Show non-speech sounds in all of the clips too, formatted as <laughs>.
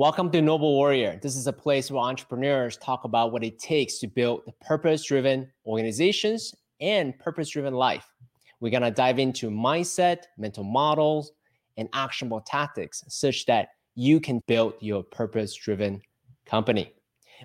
Welcome to Noble Warrior. This is a place where entrepreneurs talk about what it takes to build purpose driven organizations and purpose driven life. We're going to dive into mindset, mental models, and actionable tactics such that you can build your purpose driven company.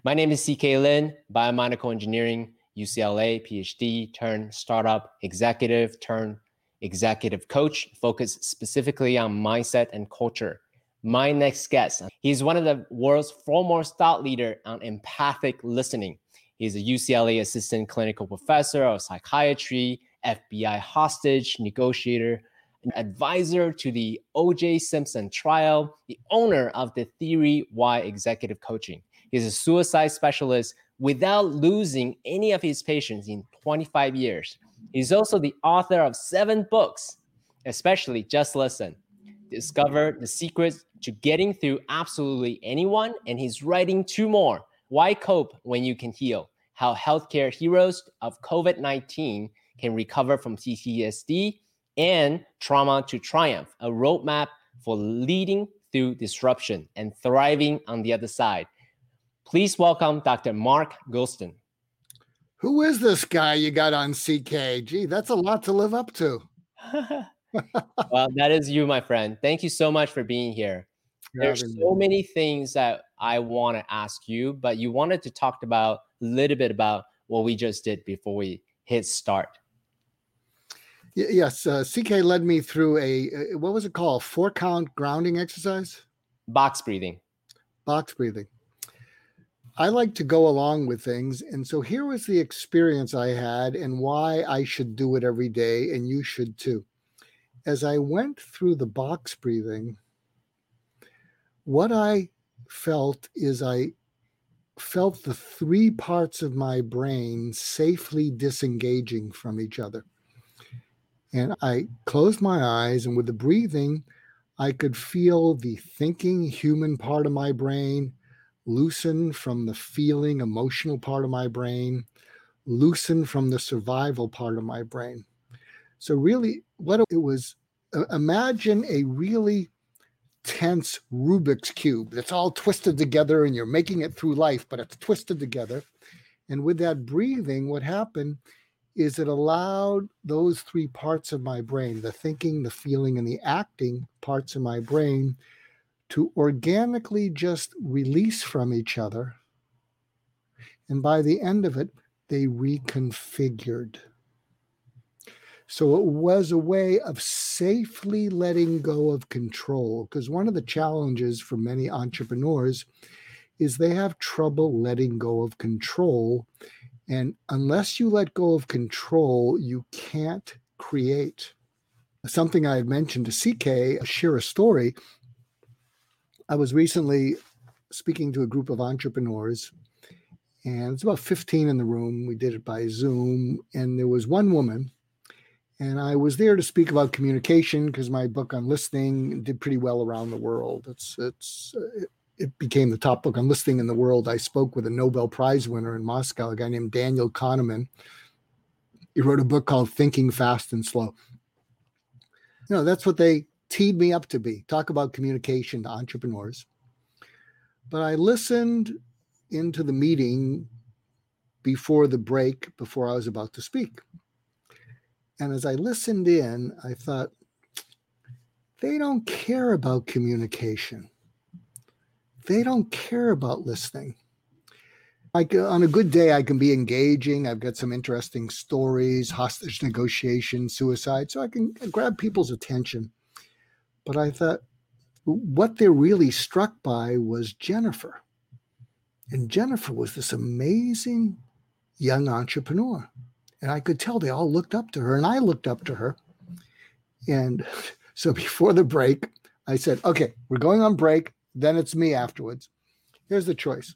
My name is CK Lin, biomedical engineering, UCLA PhD, turn startup executive, turn executive coach, focused specifically on mindset and culture my next guest. He's one of the world's foremost thought leader on empathic listening. He's a UCLA assistant clinical professor of psychiatry, FBI hostage negotiator, an advisor to the O.J. Simpson trial, the owner of the Theory Y Executive Coaching. He's a suicide specialist without losing any of his patients in 25 years. He's also the author of seven books, especially Just Listen, Discover the Secrets to getting through absolutely anyone. And he's writing two more Why Cope When You Can Heal? How Healthcare Heroes of COVID 19 Can Recover from PTSD and Trauma to Triumph, a roadmap for leading through disruption and thriving on the other side. Please welcome Dr. Mark Goulston. Who is this guy you got on CK? Gee, that's a lot to live up to. <laughs> well, that is you, my friend. Thank you so much for being here. There's so many things that I want to ask you, but you wanted to talk about a little bit about what we just did before we hit start. Yes, uh, CK led me through a uh, what was it called? Four count grounding exercise. Box breathing. Box breathing. I like to go along with things, and so here was the experience I had, and why I should do it every day, and you should too. As I went through the box breathing, what I felt is I felt the three parts of my brain safely disengaging from each other. And I closed my eyes, and with the breathing, I could feel the thinking human part of my brain loosen from the feeling emotional part of my brain, loosen from the survival part of my brain. So, really, what it was uh, imagine a really tense Rubik's Cube that's all twisted together and you're making it through life, but it's twisted together. And with that breathing, what happened is it allowed those three parts of my brain the thinking, the feeling, and the acting parts of my brain to organically just release from each other. And by the end of it, they reconfigured. So it was a way of safely letting go of control. Because one of the challenges for many entrepreneurs is they have trouble letting go of control. And unless you let go of control, you can't create. Something I had mentioned to CK, share a story. I was recently speaking to a group of entrepreneurs, and it's about 15 in the room. We did it by Zoom, and there was one woman and I was there to speak about communication because my book on listening did pretty well around the world. It's it's it, it, became the top book on listening in the world. I spoke with a Nobel Prize winner in Moscow, a guy named Daniel Kahneman. He wrote a book called Thinking Fast and Slow. You know, that's what they teed me up to be. Talk about communication to entrepreneurs. But I listened into the meeting before the break, before I was about to speak. And as I listened in, I thought, they don't care about communication. They don't care about listening. Like uh, on a good day, I can be engaging. I've got some interesting stories, hostage negotiation, suicide, so I can grab people's attention. But I thought what they're really struck by was Jennifer. And Jennifer was this amazing young entrepreneur and I could tell they all looked up to her, and I looked up to her. And <laughs> so before the break, I said, okay, we're going on break. Then it's me afterwards. Here's the choice.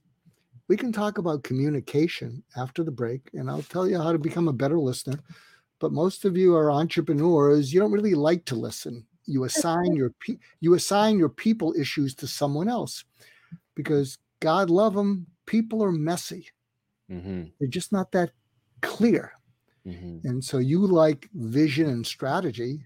We can talk about communication after the break, and I'll tell you how to become a better listener. But most of you are entrepreneurs. You don't really like to listen. You assign your pe- you assign your people issues to someone else because God love them. People are messy. Mm-hmm. They're just not that clear. Mm-hmm. And so you like vision and strategy.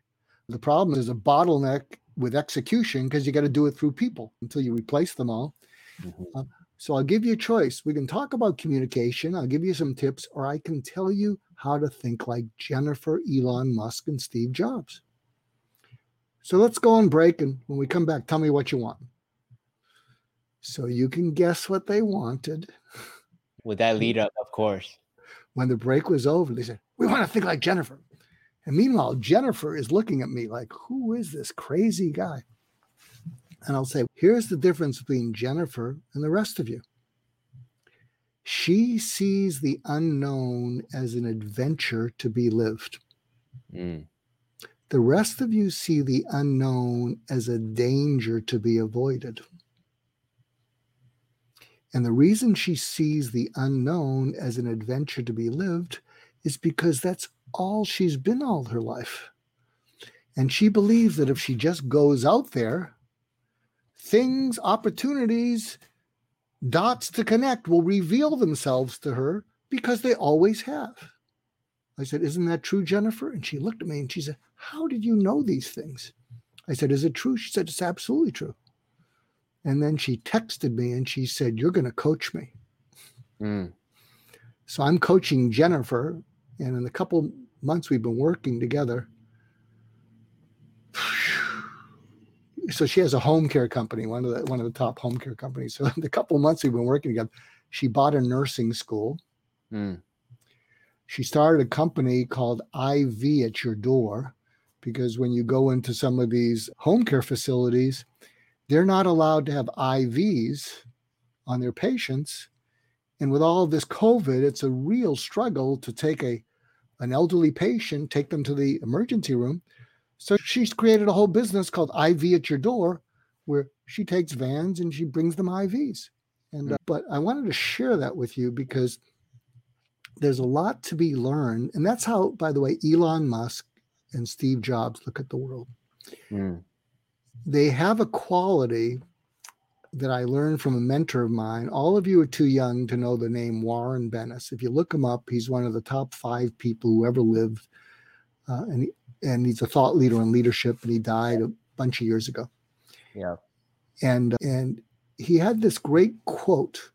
The problem is a bottleneck with execution because you got to do it through people until you replace them all. Mm-hmm. Uh, so I'll give you a choice. We can talk about communication. I'll give you some tips, or I can tell you how to think like Jennifer, Elon Musk, and Steve Jobs. So let's go on break. And when we come back, tell me what you want. So you can guess what they wanted. With that <laughs> lead up, of course. When the break was over, they said, We want to think like Jennifer. And meanwhile, Jennifer is looking at me like, Who is this crazy guy? And I'll say, Here's the difference between Jennifer and the rest of you. She sees the unknown as an adventure to be lived. Mm. The rest of you see the unknown as a danger to be avoided. And the reason she sees the unknown as an adventure to be lived is because that's all she's been all her life. And she believes that if she just goes out there, things, opportunities, dots to connect will reveal themselves to her because they always have. I said, Isn't that true, Jennifer? And she looked at me and she said, How did you know these things? I said, Is it true? She said, It's absolutely true. And then she texted me and she said, You're going to coach me. Mm. So I'm coaching Jennifer. And in the couple months we've been working together, <sighs> so she has a home care company, one of the one of the top home care companies. <laughs> So the couple months we've been working together, she bought a nursing school. Mm. She started a company called IV at Your Door, because when you go into some of these home care facilities, they're not allowed to have IVs on their patients. And with all this COVID, it's a real struggle to take a an elderly patient, take them to the emergency room. So she's created a whole business called IV at your door, where she takes vans and she brings them IVs. And uh, but I wanted to share that with you because there's a lot to be learned, and that's how, by the way, Elon Musk and Steve Jobs look at the world. Mm they have a quality that I learned from a mentor of mine. All of you are too young to know the name Warren Bennis. If you look him up, he's one of the top five people who ever lived, uh, and he, and he's a thought leader in leadership. And he died a bunch of years ago. Yeah, and and he had this great quote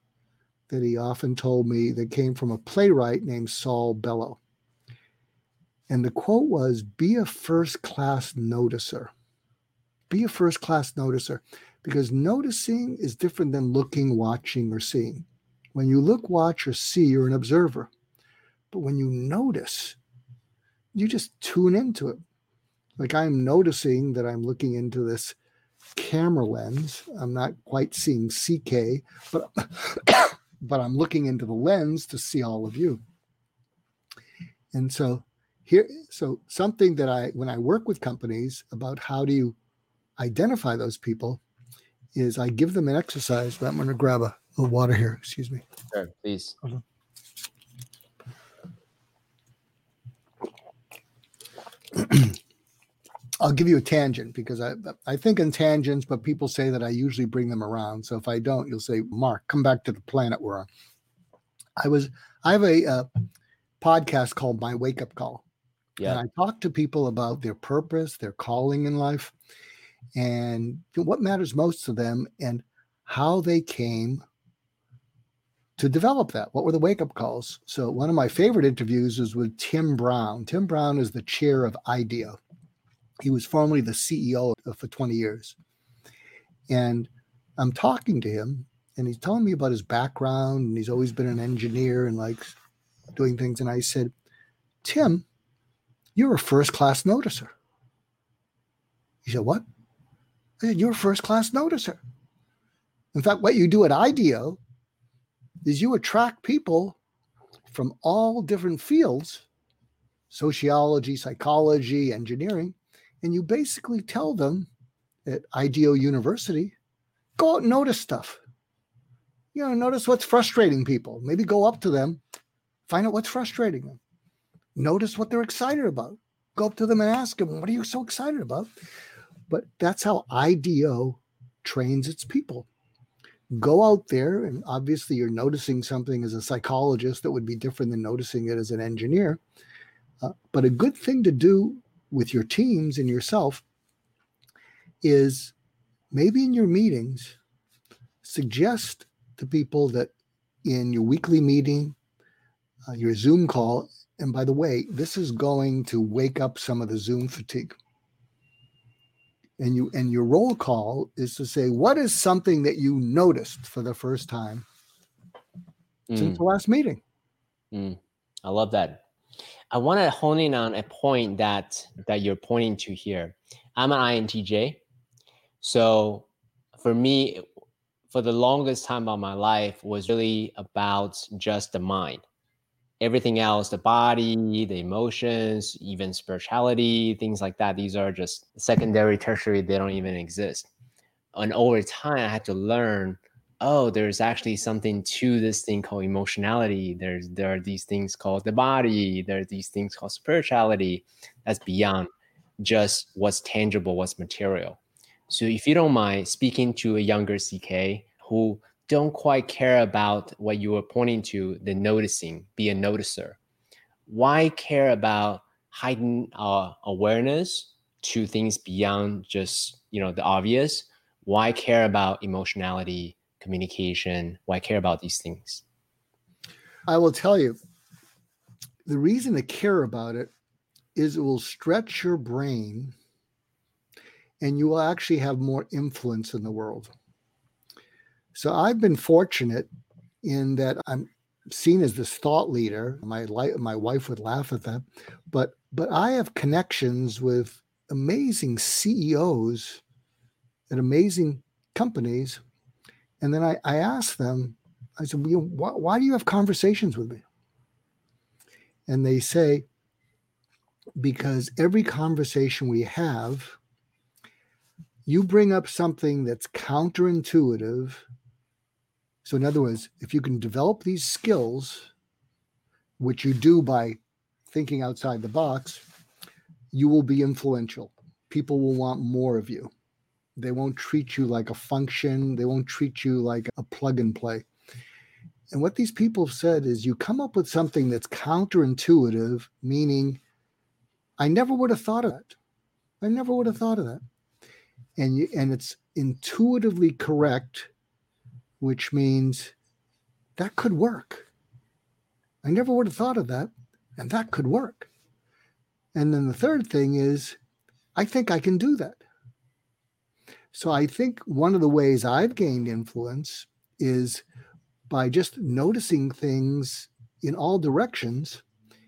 that he often told me that came from a playwright named Saul Bellow. And the quote was, "Be a first class noticer." Be a first class noticer because noticing is different than looking, watching, or seeing. When you look, watch, or see, you're an observer. But when you notice, you just tune into it. Like I'm noticing that I'm looking into this camera lens. I'm not quite seeing CK, but <coughs> but I'm looking into the lens to see all of you. And so here, so something that I when I work with companies about how do you identify those people is I give them an exercise, but I'm going to grab a little water here. Excuse me. Sure, please. <clears throat> I'll give you a tangent because I I think in tangents, but people say that I usually bring them around. So if I don't, you'll say, "Mark, come back to the planet we're on." I was I have a, a podcast called My Wake Up Call, yeah. and I talk to people about their purpose, their calling in life, and what matters most to them and how they came to develop that. What were the wake up calls? So, one of my favorite interviews was with Tim Brown. Tim Brown is the chair of IDEO. He was formerly the CEO for 20 years. And I'm talking to him, and he's telling me about his background, and he's always been an engineer and like doing things. And I said, Tim, you're a first class noticer. He said, What? You're a first class noticer. In fact, what you do at IDEO is you attract people from all different fields sociology, psychology, engineering and you basically tell them at IDEO University go out and notice stuff. You know, notice what's frustrating people. Maybe go up to them, find out what's frustrating them. Notice what they're excited about. Go up to them and ask them, What are you so excited about? But that's how IDEO trains its people. Go out there, and obviously, you're noticing something as a psychologist that would be different than noticing it as an engineer. Uh, but a good thing to do with your teams and yourself is maybe in your meetings, suggest to people that in your weekly meeting, uh, your Zoom call, and by the way, this is going to wake up some of the Zoom fatigue. And you and your roll call is to say, what is something that you noticed for the first time mm. since the last meeting? Mm. I love that. I want to hone in on a point that that you're pointing to here. I'm an INTJ, so for me, for the longest time of my life was really about just the mind. Everything else, the body, the emotions, even spirituality, things like that, these are just secondary, tertiary, they don't even exist. And over time, I had to learn oh, there's actually something to this thing called emotionality. There's there are these things called the body. There are these things called spirituality. That's beyond just what's tangible, what's material. So if you don't mind speaking to a younger CK who don't quite care about what you are pointing to, the noticing, be a noticer. Why care about heightened uh, awareness to things beyond just you know the obvious? Why care about emotionality, communication? Why care about these things? I will tell you, the reason to care about it is it will stretch your brain and you will actually have more influence in the world. So I've been fortunate in that I'm seen as this thought leader. My li- my wife would laugh at that, but but I have connections with amazing CEOs at amazing companies, and then I I ask them, I said, well, why, why do you have conversations with me? And they say, because every conversation we have you bring up something that's counterintuitive. So, in other words, if you can develop these skills, which you do by thinking outside the box, you will be influential. People will want more of you. They won't treat you like a function, they won't treat you like a plug and play. And what these people have said is you come up with something that's counterintuitive, meaning, I never would have thought of that. I never would have thought of that and you, and it's intuitively correct, which means that could work. I never would have thought of that, and that could work. And then the third thing is, I think I can do that. So I think one of the ways I've gained influence is by just noticing things in all directions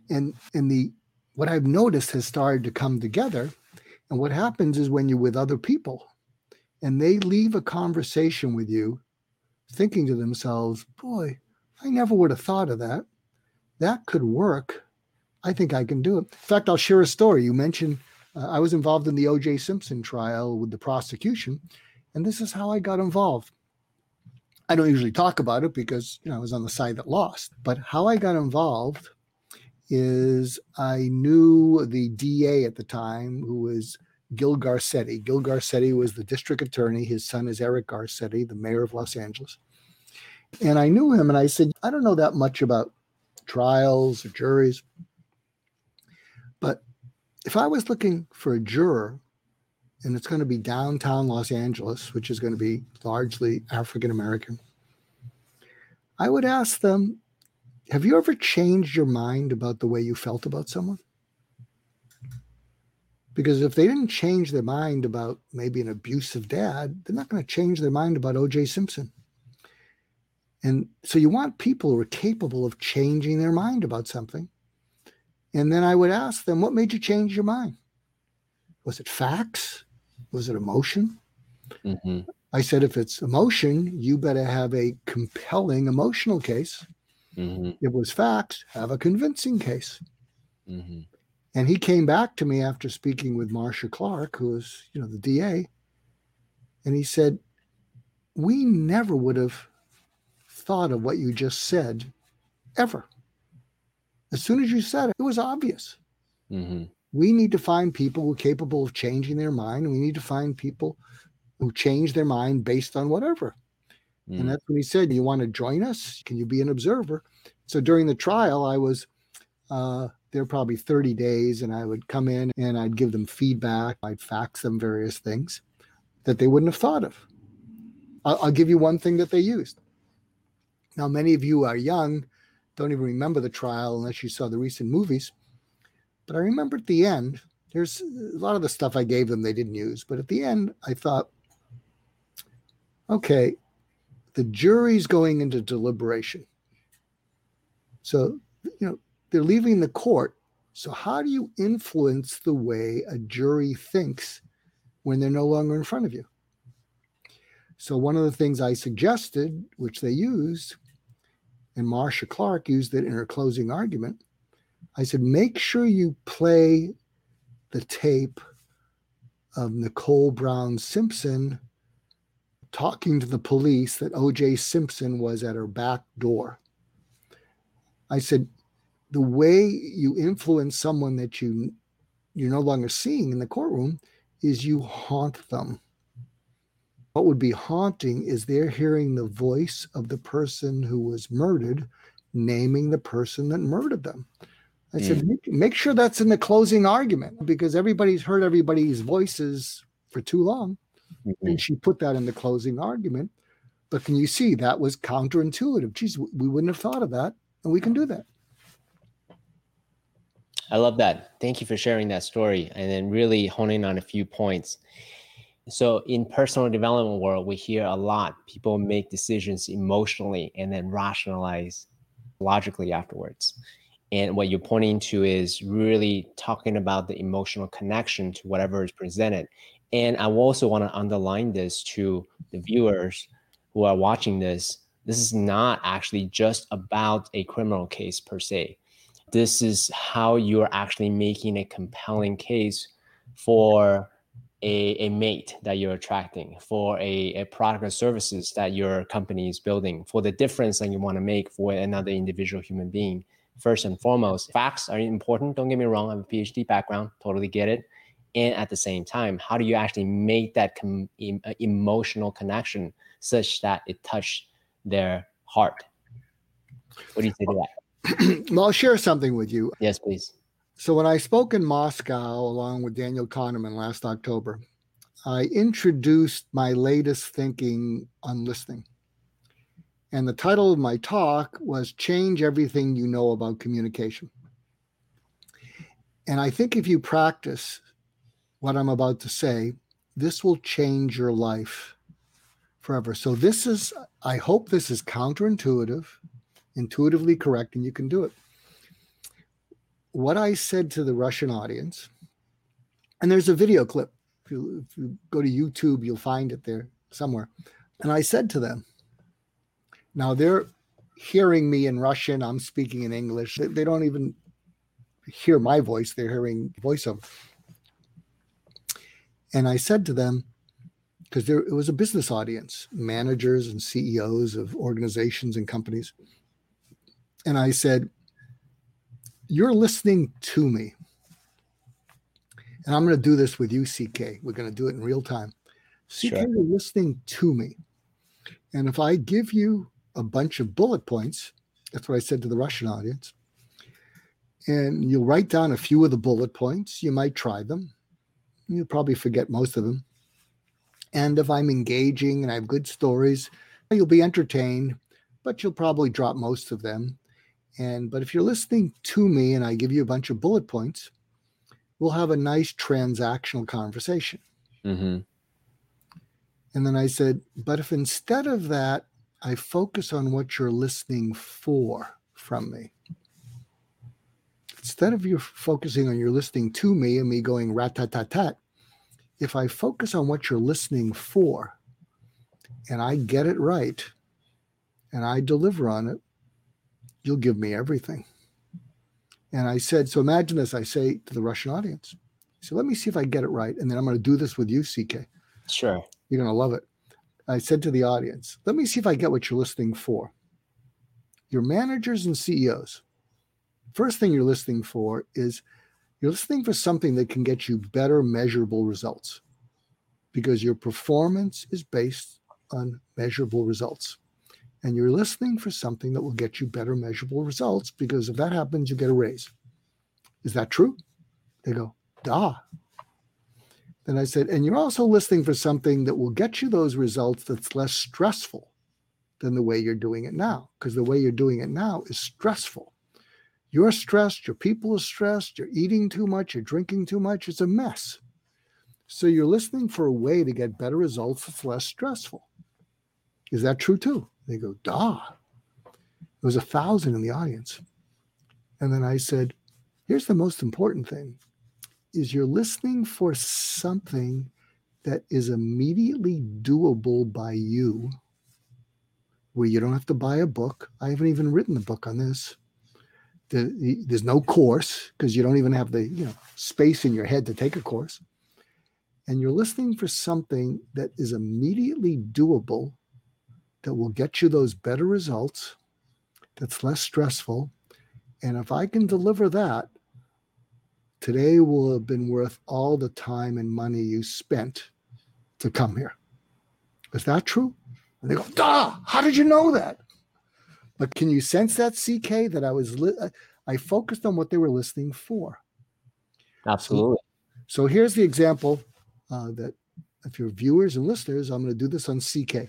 and and the what I've noticed has started to come together and what happens is when you're with other people and they leave a conversation with you thinking to themselves, boy, I never would have thought of that. That could work. I think I can do it. In fact, I'll share a story. You mentioned uh, I was involved in the O.J. Simpson trial with the prosecution, and this is how I got involved. I don't usually talk about it because you know I was on the side that lost. But how I got involved is I knew the DA at the time, who was Gil Garcetti. Gil Garcetti was the district attorney. His son is Eric Garcetti, the mayor of Los Angeles. And I knew him and I said, I don't know that much about trials or juries. But if I was looking for a juror, and it's going to be downtown Los Angeles, which is going to be largely African American, I would ask them have you ever changed your mind about the way you felt about someone? Because if they didn't change their mind about maybe an abusive dad, they're not going to change their mind about OJ Simpson. And so you want people who are capable of changing their mind about something. And then I would ask them, what made you change your mind? Was it facts? Was it emotion? Mm-hmm. I said, if it's emotion, you better have a compelling emotional case. Mm-hmm. It was facts, have a convincing case. Mm-hmm. And he came back to me after speaking with Marcia Clark, who was, you know, the DA, and he said, We never would have thought of what you just said ever. As soon as you said it, it was obvious. Mm-hmm. We need to find people who are capable of changing their mind. We need to find people who change their mind based on whatever. Mm. And that's when he said, You want to join us? Can you be an observer? So during the trial, I was uh, there are probably 30 days, and I would come in and I'd give them feedback. I'd fax them various things. that they wouldn't have thought of. I'll, I'll give you one thing that they used. Now, many of you are young, don't even remember the trial unless you saw the recent movies. But I remember at the end, there's a lot of the stuff I gave them they didn't use. But at the end, I thought, okay, the jury's going into deliberation. So, you know, they're leaving the court. So, how do you influence the way a jury thinks when they're no longer in front of you? So, one of the things I suggested, which they used, and Marcia Clark used it in her closing argument, I said, make sure you play the tape of Nicole Brown Simpson talking to the police that OJ Simpson was at her back door. I said, the way you influence someone that you you're no longer seeing in the courtroom is you haunt them. What would be haunting is they're hearing the voice of the person who was murdered, naming the person that murdered them. I mm. said, make, make sure that's in the closing argument because everybody's heard everybody's voices for too long. Mm-hmm. And she put that in the closing argument. But can you see that was counterintuitive? Geez, we wouldn't have thought of that. And we can do that. I love that. Thank you for sharing that story and then really honing on a few points. So in personal development world, we hear a lot people make decisions emotionally and then rationalize logically afterwards. And what you're pointing to is really talking about the emotional connection to whatever is presented. And I also want to underline this to the viewers who are watching this. This is not actually just about a criminal case per se this is how you're actually making a compelling case for a, a mate that you're attracting, for a, a product or services that your company is building, for the difference that you want to make for another individual human being. First and foremost, facts are important. Don't get me wrong. I have a PhD background, totally get it. And at the same time, how do you actually make that com- em- uh, emotional connection such that it touch their heart? What do you say to that? <clears throat> well, I'll share something with you. Yes, please. So, when I spoke in Moscow along with Daniel Kahneman last October, I introduced my latest thinking on listening. And the title of my talk was Change Everything You Know About Communication. And I think if you practice what I'm about to say, this will change your life forever. So, this is, I hope this is counterintuitive intuitively correct and you can do it. What I said to the Russian audience, and there's a video clip. If you, if you go to YouTube, you'll find it there somewhere. And I said to them, now they're hearing me in Russian, I'm speaking in English. They, they don't even hear my voice, they're hearing the voiceover. And I said to them, because it was a business audience, managers and CEOs of organizations and companies and I said, You're listening to me. And I'm going to do this with you, CK. We're going to do it in real time. CK, sure. you're listening to me. And if I give you a bunch of bullet points, that's what I said to the Russian audience, and you'll write down a few of the bullet points. You might try them. You'll probably forget most of them. And if I'm engaging and I have good stories, you'll be entertained, but you'll probably drop most of them. And but if you're listening to me and I give you a bunch of bullet points, we'll have a nice transactional conversation. Mm-hmm. And then I said, but if instead of that, I focus on what you're listening for from me. Instead of you focusing on your listening to me and me going rat tat tat tat, if I focus on what you're listening for and I get it right and I deliver on it, you'll give me everything. And I said, so imagine this. I say to the Russian audience, so let me see if I get it right. And then I'm going to do this with you, CK. Sure. You're going to love it. I said to the audience, let me see if I get what you're listening for. Your managers and CEOs, first thing you're listening for is you're listening for something that can get you better measurable results because your performance is based on measurable results and you're listening for something that will get you better measurable results because if that happens, you get a raise. Is that true? They go, duh. Then I said, and you're also listening for something that will get you those results that's less stressful than the way you're doing it now, because the way you're doing it now is stressful. You're stressed, your people are stressed, you're eating too much, you're drinking too much, it's a mess. So you're listening for a way to get better results that's less stressful. Is that true too? They go, duh. There was a thousand in the audience. And then I said, here's the most important thing is you're listening for something that is immediately doable by you where you don't have to buy a book. I haven't even written the book on this. There's no course because you don't even have the you know space in your head to take a course. And you're listening for something that is immediately doable that will get you those better results, that's less stressful. And if I can deliver that, today will have been worth all the time and money you spent to come here. Is that true? And they go, duh, how did you know that? But can you sense that CK that I was, li- I focused on what they were listening for. Absolutely. So, so here's the example uh, that if you're viewers and listeners, I'm going to do this on CK.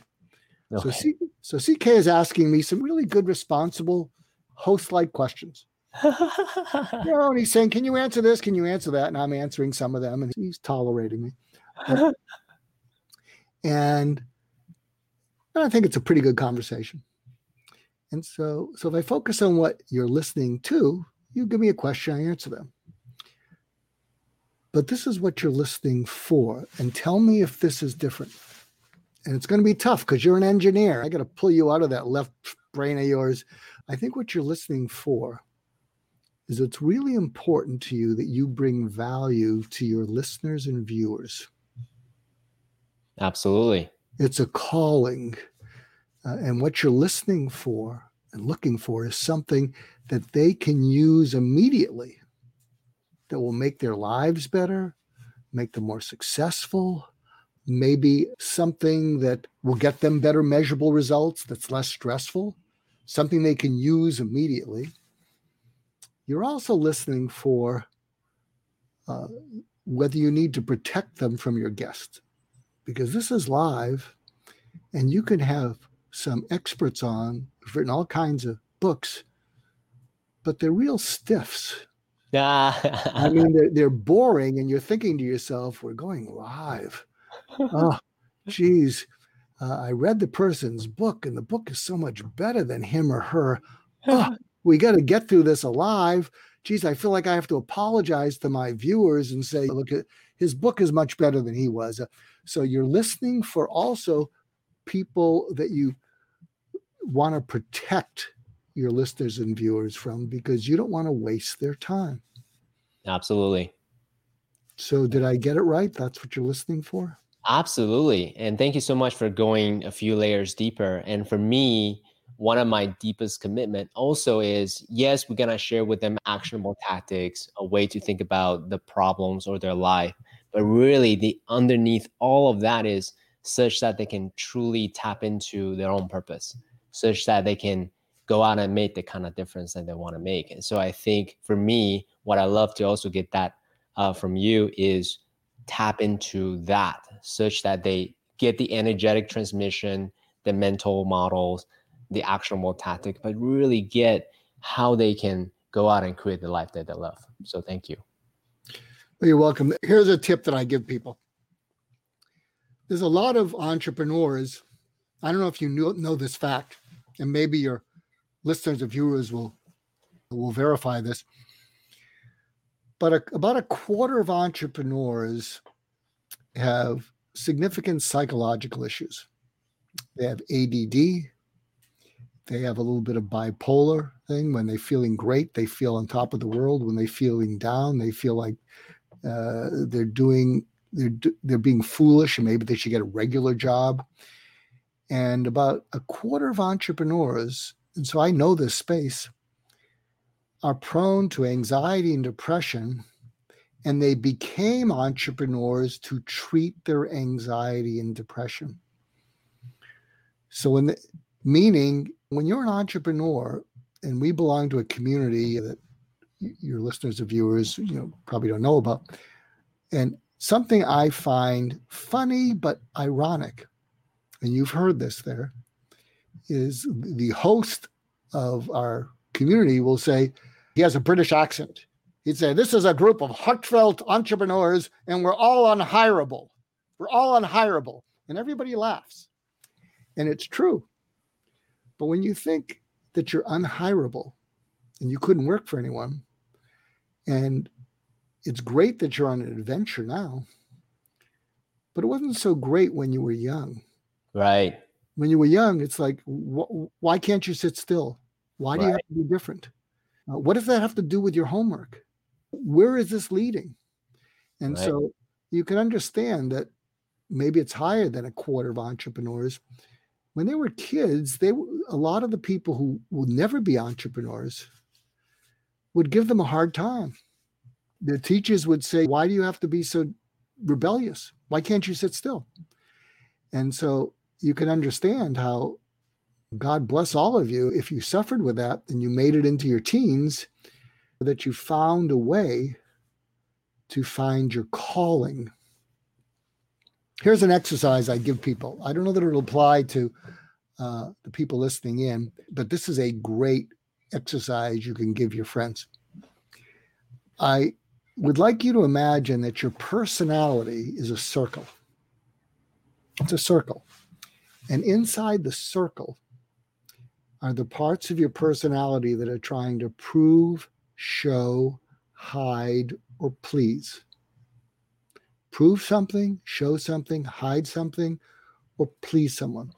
Okay. So, C, so CK is asking me some really good, responsible, host-like questions. <laughs> you know, and he's saying, "Can you answer this? Can you answer that?" And I'm answering some of them, and he's tolerating me. <laughs> and I think it's a pretty good conversation. And so, so if I focus on what you're listening to, you give me a question, I answer them. But this is what you're listening for, and tell me if this is different. And it's going to be tough because you're an engineer. I got to pull you out of that left brain of yours. I think what you're listening for is it's really important to you that you bring value to your listeners and viewers. Absolutely. It's a calling. Uh, and what you're listening for and looking for is something that they can use immediately that will make their lives better, make them more successful, maybe something that will get them better measurable results that's less stressful, something they can use immediately. You're also listening for uh, whether you need to protect them from your guest, because this is live and you can have some experts on who've written all kinds of books, but they're real stiffs. Yeah. <laughs> I mean, they're, they're boring, and you're thinking to yourself, we're going live. Oh, <laughs> geez. Uh, I read the person's book, and the book is so much better than him or her. <laughs> Oh, we got to get through this alive. Geez, I feel like I have to apologize to my viewers and say, look, at his book is much better than he was. Uh, so you're listening for also people that you want to protect your listeners and viewers from because you don't want to waste their time. Absolutely. So, did I get it right? That's what you're listening for? Absolutely. And thank you so much for going a few layers deeper. And for me, one of my deepest commitment also is yes, we're going to share with them actionable tactics, a way to think about the problems or their life. But really, the underneath all of that is such that they can truly tap into their own purpose, such that they can go out and make the kind of difference that they want to make. And so I think for me, what I love to also get that uh, from you is tap into that such that they get the energetic transmission, the mental models, the actionable tactic, but really get how they can go out and create the life that they love. So thank you. You're welcome. Here's a tip that I give people there's a lot of entrepreneurs. I don't know if you know, know this fact, and maybe your listeners or viewers will will verify this. But a, about a quarter of entrepreneurs have significant psychological issues. They have ADD. They have a little bit of bipolar thing. When they're feeling great, they feel on top of the world. When they're feeling down, they feel like uh, they're doing they're they're being foolish and maybe they should get a regular job and about a quarter of entrepreneurs and so i know this space are prone to anxiety and depression and they became entrepreneurs to treat their anxiety and depression. So when the, meaning when you're an entrepreneur and we belong to a community that your listeners or viewers you know probably don't know about and something I find funny but ironic, and you've heard this there, is the host of our community will say he has a British accent. He'd say, This is a group of heartfelt entrepreneurs, and we're all unhirable. We're all unhirable. And everybody laughs. And it's true. But when you think that you're unhirable and you couldn't work for anyone, and it's great that you're on an adventure now, but it wasn't so great when you were young. Right. When you were young, it's like, wh- why can't you sit still? Why do right. you have to be different? Uh, what does that have to do with your homework? Where is this leading? And right. so you can understand that maybe it's higher than a quarter of entrepreneurs. When they were kids, they a lot of the people who will never be entrepreneurs would give them a hard time. Their teachers would say, "Why do you have to be so rebellious? Why can't you sit still?" And so you can understand how God bless all of you if you suffered with that and you made it into your teens, that you found a way to find your calling. Here's an exercise I give people. I don't know that it'll apply to uh, the people listening in, but this is a great exercise you can give your friends. I would like you to imagine that your personality is a circle. It's a circle. And inside the circle are the parts of your personality that are trying to prove, show, hide, or please. Prove something, show something, hide something, or please someone.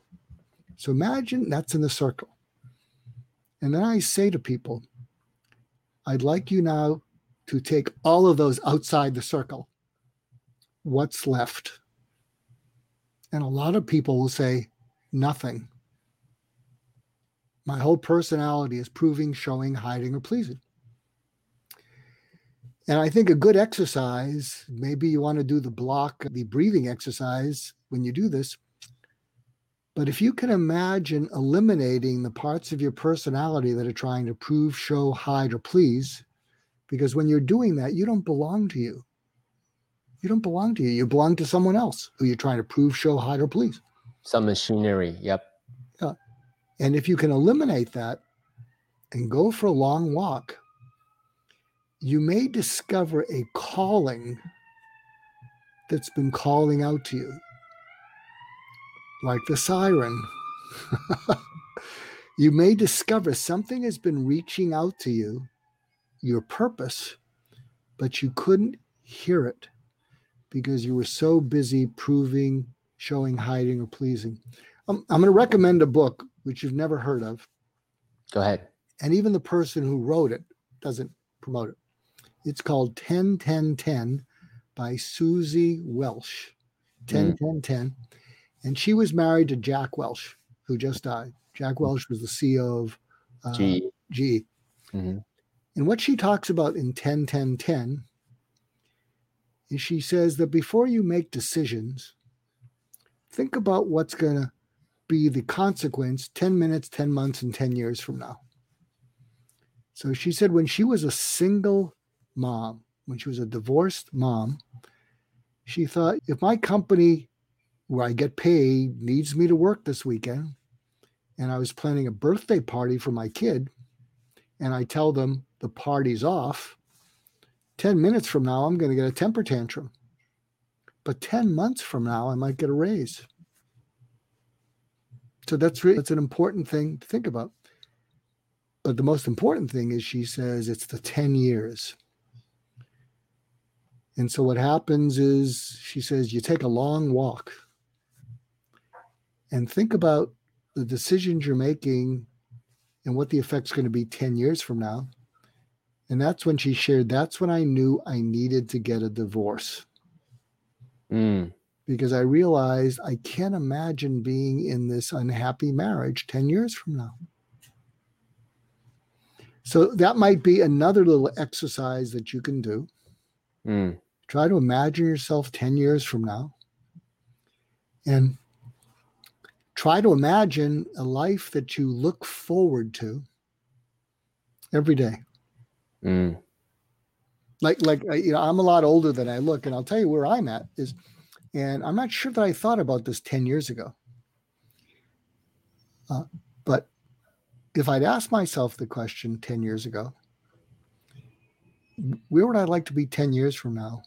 So imagine that's in the circle. And then I say to people, I'd like you now to take all of those outside the circle. What's left? And a lot of people will say, nothing. My whole personality is proving, showing, hiding, or pleasing. And I think a good exercise, maybe you want to do the block, the breathing exercise when you do this. But if you can imagine eliminating the parts of your personality that are trying to prove, show, hide, or please, because when you're doing that, you don't belong to you. You don't belong to you. You belong to someone else who you're trying to prove, show, hide, or please. Some machinery. Yep. And if you can eliminate that and go for a long walk, you may discover a calling that's been calling out to you, like the siren. <laughs> you may discover something has been reaching out to you, your purpose, but you couldn't hear it because you were so busy proving, showing, hiding, or pleasing. Um, I'm going to recommend a book which you've never heard of. Go ahead. And even the person who wrote it doesn't promote it. It's called 10 10 10 by Suzy Welch. 10 mm. 10 10. And she was married to Jack Welch, who just died. Jack Welch was the CEO of uh, GE. GE. Mm-hmm. And what she talks about in 10 10 10 is she says that before you make decisions, think about what's going to be the consequence 10 minutes, 10 months, and 10 years from now. So she said when she was a single mom, when she was a divorced mom, she thought if my company where I get paid needs me to work this weekend, and I was planning a birthday party for my kid, and I tell them the party's off, 10 minutes from now, I'm going to get a temper tantrum. But 10 months from now, I might get a raise. So that's really, that's an important thing to think about. But the most important thing is she says it's the 10 years. And so what happens is she says you take a long walk and think about the decisions you're making and what the effect's going to be 10 years from now. And that's when she shared, that's when I knew I needed to get a divorce. Mm because I realized I can't imagine being in this unhappy marriage 10 years from now. So that might be another little exercise that you can do. Mm. Try to imagine yourself 10 years from now and try to imagine a life that you look forward to every day. Mm. like like you know i'm a lot older than i look and i'll tell you where i'm at is and i'm not sure that i thought about this 10 years ago. Uh, but if i'd asked myself the question 10 years ago where would i like to be 10 years from now?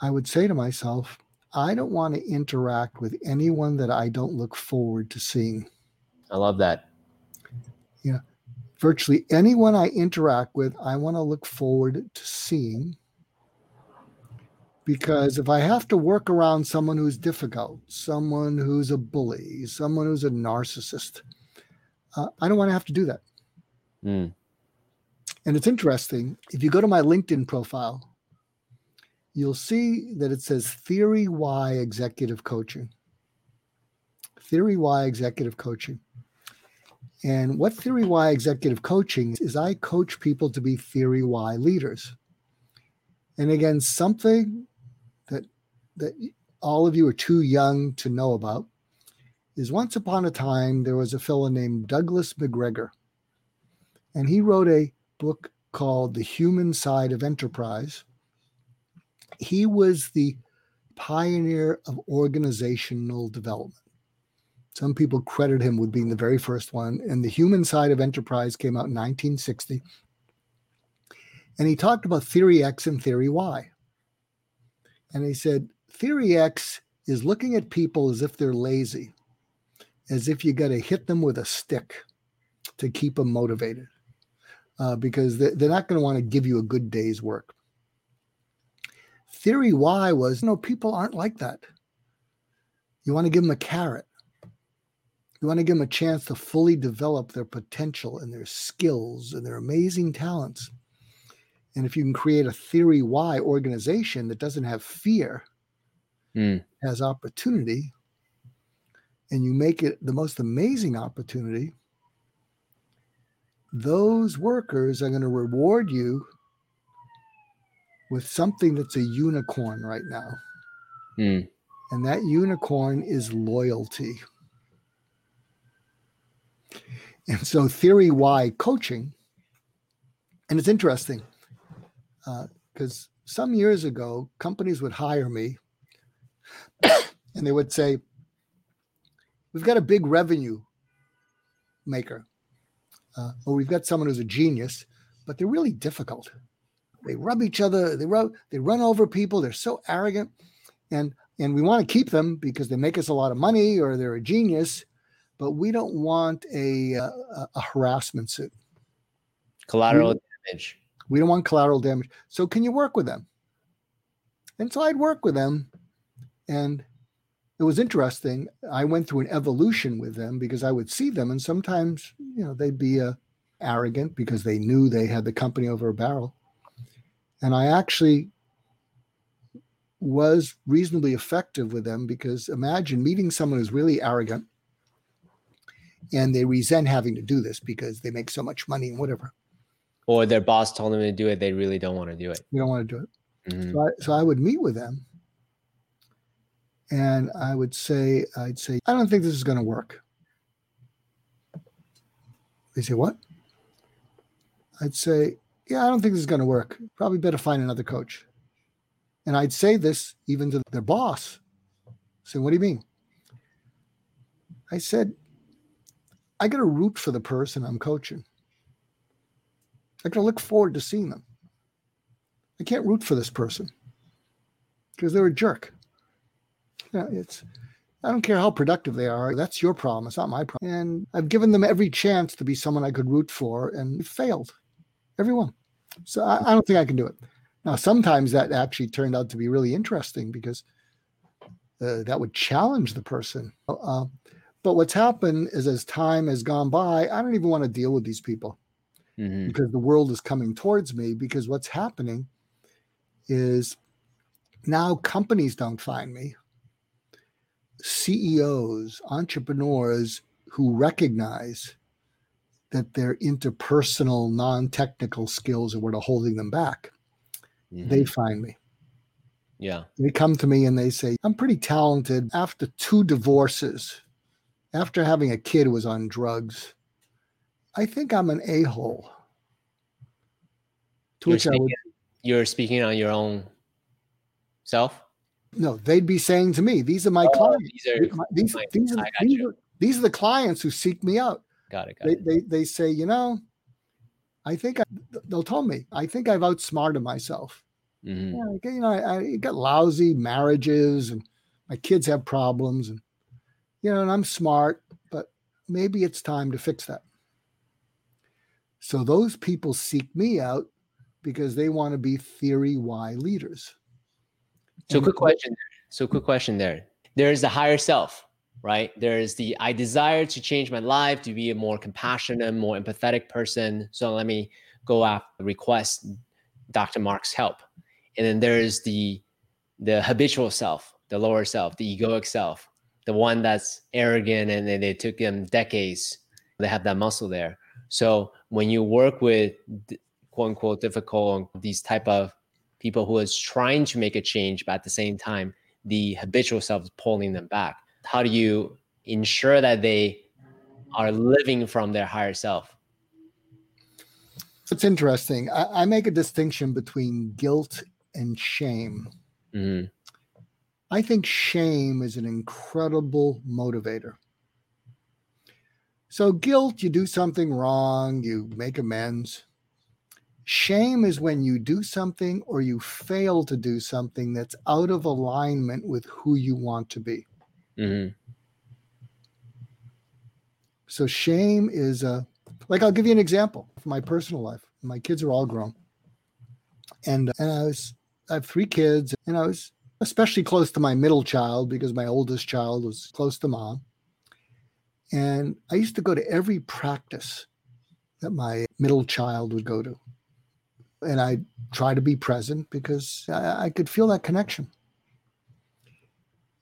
I would say to myself i don't want to interact with anyone that i don't look forward to seeing. I love that. Yeah. Virtually anyone I interact with, I want to look forward to seeing. Because if I have to work around someone who's difficult, someone who's a bully, someone who's a narcissist, uh, I don't want to have to do that. Mm. And it's interesting. If you go to my LinkedIn profile, you'll see that it says Theory Y Executive Coaching. Theory Y Executive Coaching. And what Theory Y executive coaching is I coach people to be Theory Y leaders. And again, something that all of you are too young to know about is once upon a time there was a fellow named Douglas McGregor. And he wrote a book called The Human Side of Enterprise. He was the pioneer of organizational development. Some people credit him with being the very first one. And the human side of enterprise came out in 1960. And he talked about theory X and theory Y. And he said, theory X is looking at people as if they're lazy, as if you got to hit them with a stick to keep them motivated, uh, because they're not going to want to give you a good day's work. Theory Y was no, people aren't like that. You want to give them a carrot. You want to give them a chance to fully develop their potential and their skills and their amazing talents. And if you can create a theory Y organization that doesn't have fear, mm. has opportunity, and you make it the most amazing opportunity, those workers are going to reward you with something that's a unicorn right now. Mm. And that unicorn is loyalty. And so, theory Y coaching, and it's interesting because uh, some years ago, companies would hire me and they would say, We've got a big revenue maker, uh, or we've got someone who's a genius, but they're really difficult. They rub each other, they rub, they run over people, they're so arrogant. And and we want to keep them because they make us a lot of money or they're a genius but we don't want a, uh, a, a harassment suit. Collateral we, damage. We don't want collateral damage. So can you work with them? And so I'd work with them. And it was interesting. I went through an evolution with them because I would see them, and sometimes, you know, they'd be uh, arrogant because they knew they had the company over a barrel. And I actually was reasonably effective with them because imagine meeting someone who's really arrogant and they resent having to do this because they make so much money and whatever. Or their boss told them to do it, they really don't want to do it. You don't want to do it. Mm-hmm. So, I, so I would meet with them, and I would say, I'd say, I don't think this is going to work. They say, what? I'd say, yeah, I don't think this is going to work. Probably better find another coach. And I'd say this even to their boss. Say, what do you mean? I said, I got to root for the person I'm coaching. I got to look forward to seeing them. I can't root for this person because they're a jerk. Yeah, it's. I don't care how productive they are. That's your problem. It's not my problem. And I've given them every chance to be someone I could root for, and failed. Everyone. So I, I don't think I can do it. Now, sometimes that actually turned out to be really interesting because uh, that would challenge the person. Uh, but what's happened is as time has gone by, I don't even want to deal with these people mm-hmm. because the world is coming towards me. Because what's happening is now companies don't find me. CEOs, entrepreneurs who recognize that their interpersonal, non technical skills are what are holding them back, mm-hmm. they find me. Yeah. They come to me and they say, I'm pretty talented. After two divorces, after having a kid who was on drugs, I think I'm an a hole. To you're which I would. you're speaking on your own self. No, they'd be saying to me, "These are my oh, clients. These are these, these, are, these, are, these are the clients who seek me out." Got it. Got they, it. They they say, you know, I think I, they'll tell me, I think I've outsmarted myself. Mm-hmm. Yeah, you know, I, I got lousy marriages and my kids have problems and you know, and I'm smart, but maybe it's time to fix that. So those people seek me out because they want to be theory Y leaders. So quick question. So quick question there. There's the higher self, right? There's the I desire to change my life to be a more compassionate, more empathetic person. So let me go after request Dr. Mark's help. And then there's the the habitual self, the lower self, the egoic self, the one that's arrogant and then it took them decades. They have that muscle there. So when you work with quote unquote difficult these type of people who is trying to make a change, but at the same time, the habitual self is pulling them back. How do you ensure that they are living from their higher self? It's interesting. I, I make a distinction between guilt and shame. Mm-hmm. I think shame is an incredible motivator. So, guilt, you do something wrong, you make amends. Shame is when you do something or you fail to do something that's out of alignment with who you want to be. Mm-hmm. So, shame is a, like, I'll give you an example from my personal life. My kids are all grown. And, and I was I have three kids, and I was especially close to my middle child because my oldest child was close to mom. And I used to go to every practice that my middle child would go to. And I try to be present because I, I could feel that connection.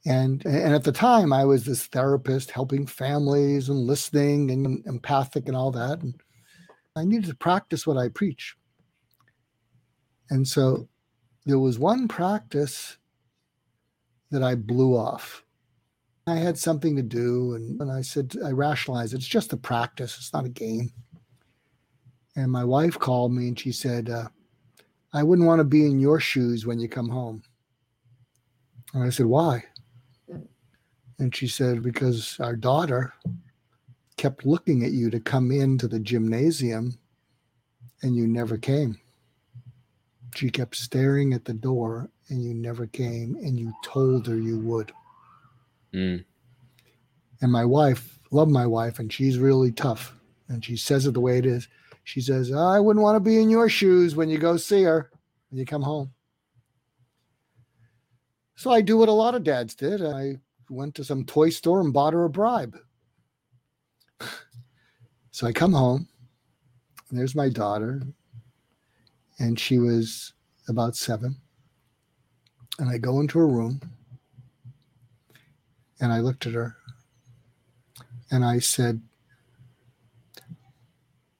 And, and at the time, I was this therapist helping families and listening and empathic and all that. And I needed to practice what I preach. And so there was one practice that I blew off. I had something to do, and, and I said, I rationalized it's just a practice, it's not a game. And my wife called me and she said, uh, I wouldn't want to be in your shoes when you come home. And I said, Why? And she said, Because our daughter kept looking at you to come into the gymnasium and you never came. She kept staring at the door and you never came and you told her you would. Mm. And my wife, love my wife, and she's really tough. And she says it the way it is. She says, I wouldn't want to be in your shoes when you go see her when you come home. So I do what a lot of dads did. I went to some toy store and bought her a bribe. <laughs> so I come home, and there's my daughter and she was about seven. And I go into her room and I looked at her and I said,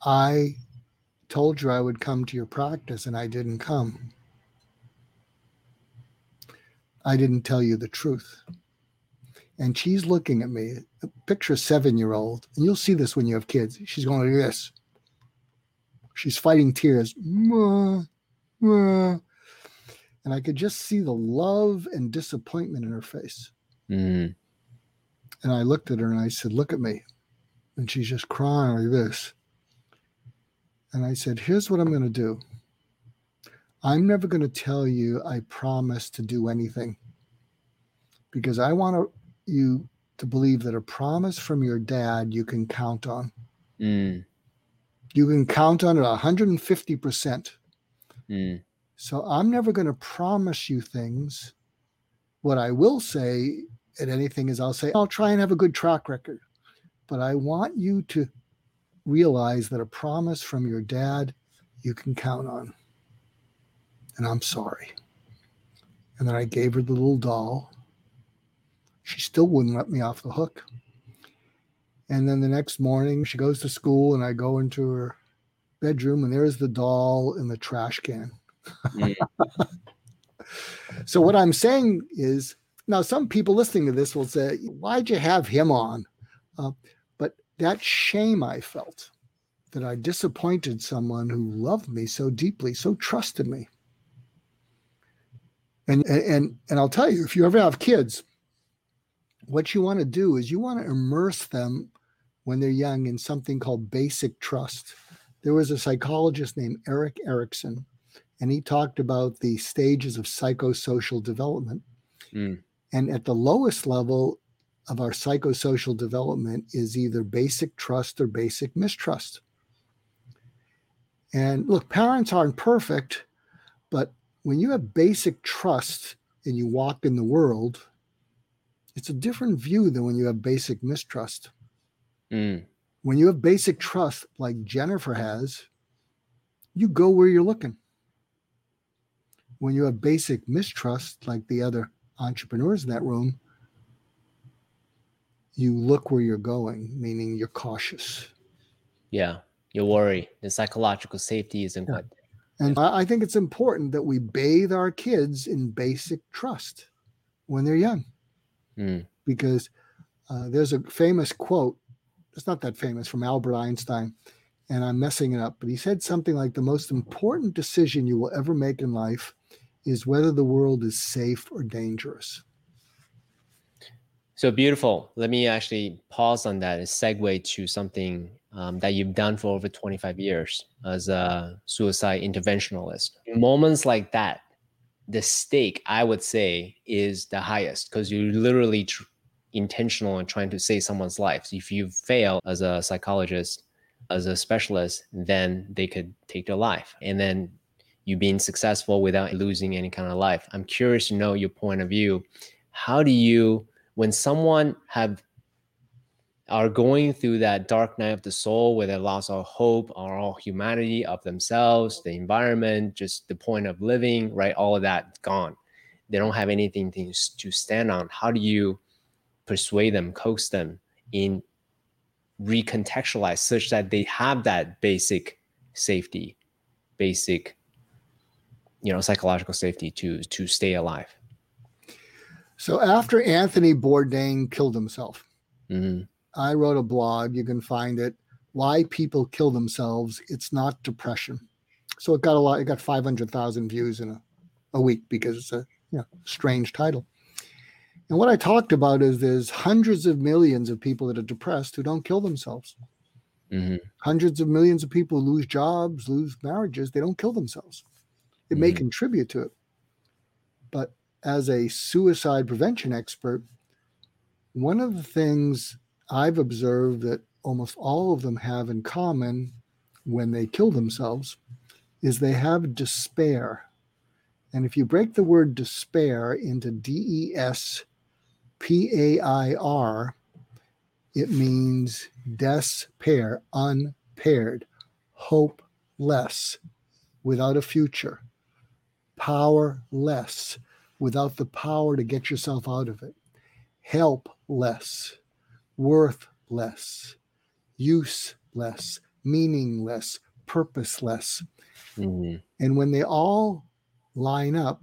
I told you I would come to your practice and I didn't come. I didn't tell you the truth. And she's looking at me, picture a seven year old, and you'll see this when you have kids. She's going like this. She's fighting tears. And I could just see the love and disappointment in her face. Mm. And I looked at her and I said, Look at me. And she's just crying like this. And I said, Here's what I'm going to do I'm never going to tell you I promise to do anything because I want you to believe that a promise from your dad you can count on. Mm you can count on it 150%. Mm. So I'm never going to promise you things. What I will say at anything is I'll say, I'll try and have a good track record. But I want you to realize that a promise from your dad you can count on. And I'm sorry. And then I gave her the little doll. She still wouldn't let me off the hook. And then the next morning, she goes to school, and I go into her bedroom, and there's the doll in the trash can. Mm. <laughs> so, what I'm saying is now, some people listening to this will say, Why'd you have him on? Uh, that shame I felt that I disappointed someone who loved me so deeply, so trusted me. And and and I'll tell you, if you ever have kids, what you want to do is you want to immerse them when they're young in something called basic trust. There was a psychologist named Erik Erikson, and he talked about the stages of psychosocial development. Mm. And at the lowest level of our psychosocial development is either basic trust or basic mistrust. And look, parents aren't perfect, but when you have basic trust and you walk in the world, it's a different view than when you have basic mistrust. Mm. When you have basic trust, like Jennifer has, you go where you're looking. When you have basic mistrust, like the other entrepreneurs in that room, you look where you're going, meaning you're cautious. Yeah, you worry. The psychological safety isn't yeah. good. And I think it's important that we bathe our kids in basic trust when they're young. Mm. Because uh, there's a famous quote, it's not that famous, from Albert Einstein, and I'm messing it up, but he said something like the most important decision you will ever make in life is whether the world is safe or dangerous. So beautiful. Let me actually pause on that and segue to something um, that you've done for over 25 years as a suicide interventionalist. In moments like that, the stake, I would say, is the highest because you're literally tr- intentional in trying to save someone's life. So if you fail as a psychologist, as a specialist, then they could take their life. And then you being successful without losing any kind of life. I'm curious to know your point of view. How do you when someone have are going through that dark night of the soul where they lost all hope all humanity of themselves, the environment, just the point of living, right? All of that gone. They don't have anything to, to stand on. How do you persuade them, coax them in recontextualize such that they have that basic safety, basic, you know, psychological safety to to stay alive? So after Anthony Bourdain killed himself, mm-hmm. I wrote a blog. You can find it. Why people kill themselves. It's not depression. So it got a lot. It got five hundred thousand views in a, a week because it's a you know, strange title. And what I talked about is there's hundreds of millions of people that are depressed who don't kill themselves. Mm-hmm. Hundreds of millions of people lose jobs, lose marriages. They don't kill themselves. It mm-hmm. may contribute to it, as a suicide prevention expert, one of the things I've observed that almost all of them have in common when they kill themselves is they have despair. And if you break the word despair into D E S P A I R, it means despair, unpaired, hopeless, without a future, powerless without the power to get yourself out of it. Helpless, worthless, useless, meaningless, purposeless. Mm-hmm. And when they all line up,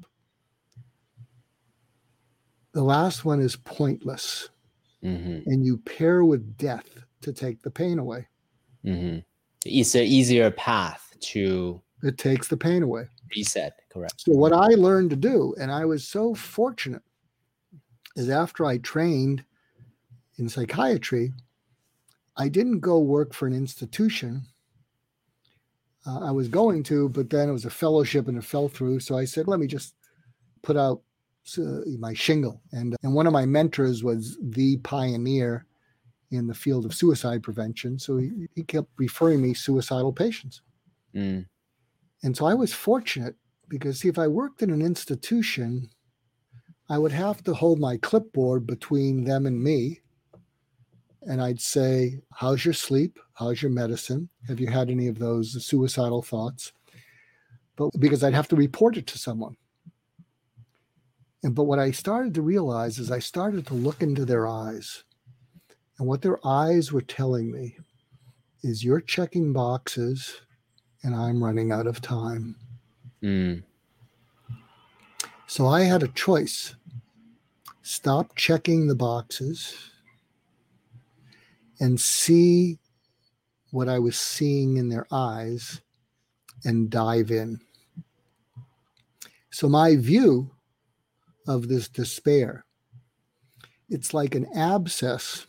the last one is pointless. Mm-hmm. And you pair with death to take the pain away. Mm-hmm. It's an easier path to. It takes the pain away. Reset, correct. So, what I learned to do, and I was so fortunate, is after I trained in psychiatry, I didn't go work for an institution. Uh, I was going to, but then it was a fellowship and it fell through. So I said, let me just put out uh, my shingle. And, and one of my mentors was the pioneer in the field of suicide prevention. So he, he kept referring me suicidal patients. Mm. And so I was fortunate because, see, if I worked in an institution, I would have to hold my clipboard between them and me. And I'd say, How's your sleep? How's your medicine? Have you had any of those suicidal thoughts? But because I'd have to report it to someone. And but what I started to realize is I started to look into their eyes. And what their eyes were telling me is you're checking boxes and I'm running out of time. Mm. So I had a choice stop checking the boxes and see what I was seeing in their eyes and dive in. So my view of this despair. It's like an abscess,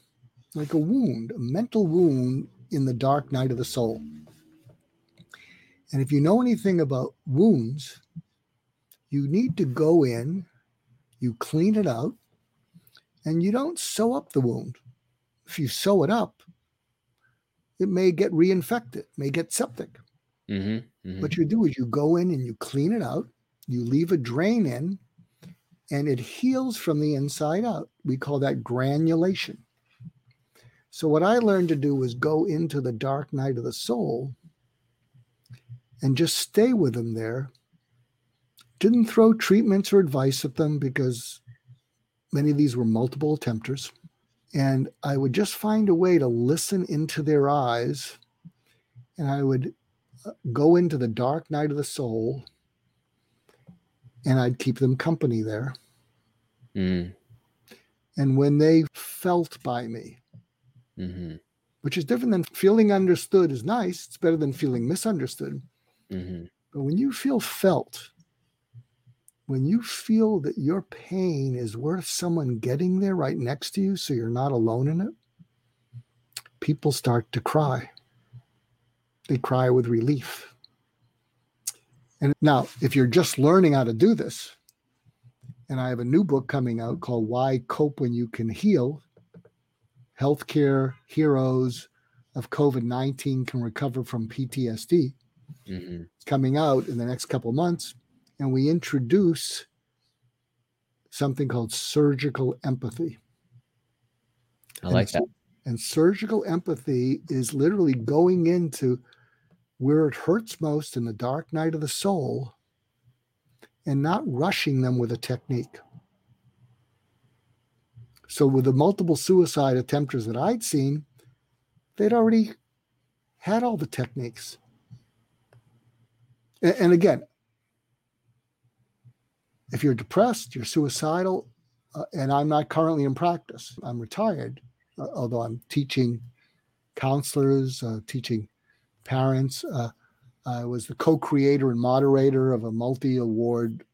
like a wound, a mental wound in the dark night of the soul. And if you know anything about wounds, you need to go in, you clean it out, and you don't sew up the wound. If you sew it up, it may get reinfected, may get septic. Mm-hmm, mm-hmm. What you do is you go in and you clean it out, you leave a drain in, and it heals from the inside out. We call that granulation. So, what I learned to do was go into the dark night of the soul and just stay with them there. Didn't throw treatments or advice at them because many of these were multiple attempters. And I would just find a way to listen into their eyes. And I would uh, go into the dark night of the soul and I'd keep them company there. Mm. And when they felt by me, mm-hmm. which is different than feeling understood is nice, it's better than feeling misunderstood. Mm-hmm. But when you feel felt, when you feel that your pain is worth someone getting there right next to you so you're not alone in it, people start to cry. They cry with relief. And now, if you're just learning how to do this, and I have a new book coming out called Why Cope When You Can Heal Healthcare Heroes of COVID 19 Can Recover from PTSD. Mm-hmm. It's coming out in the next couple months. And we introduce something called surgical empathy. I like that. And surgical empathy is literally going into where it hurts most in the dark night of the soul and not rushing them with a technique. So, with the multiple suicide attempters that I'd seen, they'd already had all the techniques. And, again, if you're depressed, you're suicidal, uh, and I'm not currently in practice, I'm retired, uh, although I'm teaching counselors, uh, teaching parents. Uh, I was the co creator and moderator of a multi award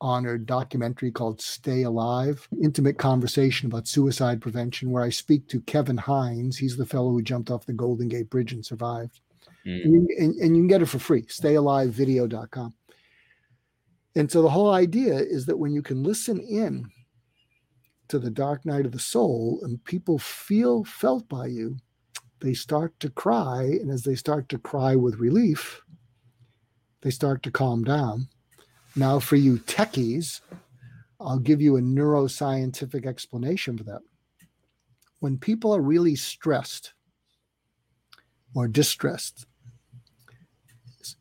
honored documentary called Stay Alive, intimate conversation about suicide prevention, where I speak to Kevin Hines. He's the fellow who jumped off the Golden Gate Bridge and survived. Mm. And, and, and, you can get it for free, stayalivevideo.com. And so the whole idea is that when you can listen in to the dark night of the soul and people feel felt by you, they start to cry. And as they start to cry with relief, they start to calm down. Now, for you techies, I'll give you a neuroscientific explanation for that. When people are really stressed or distressed,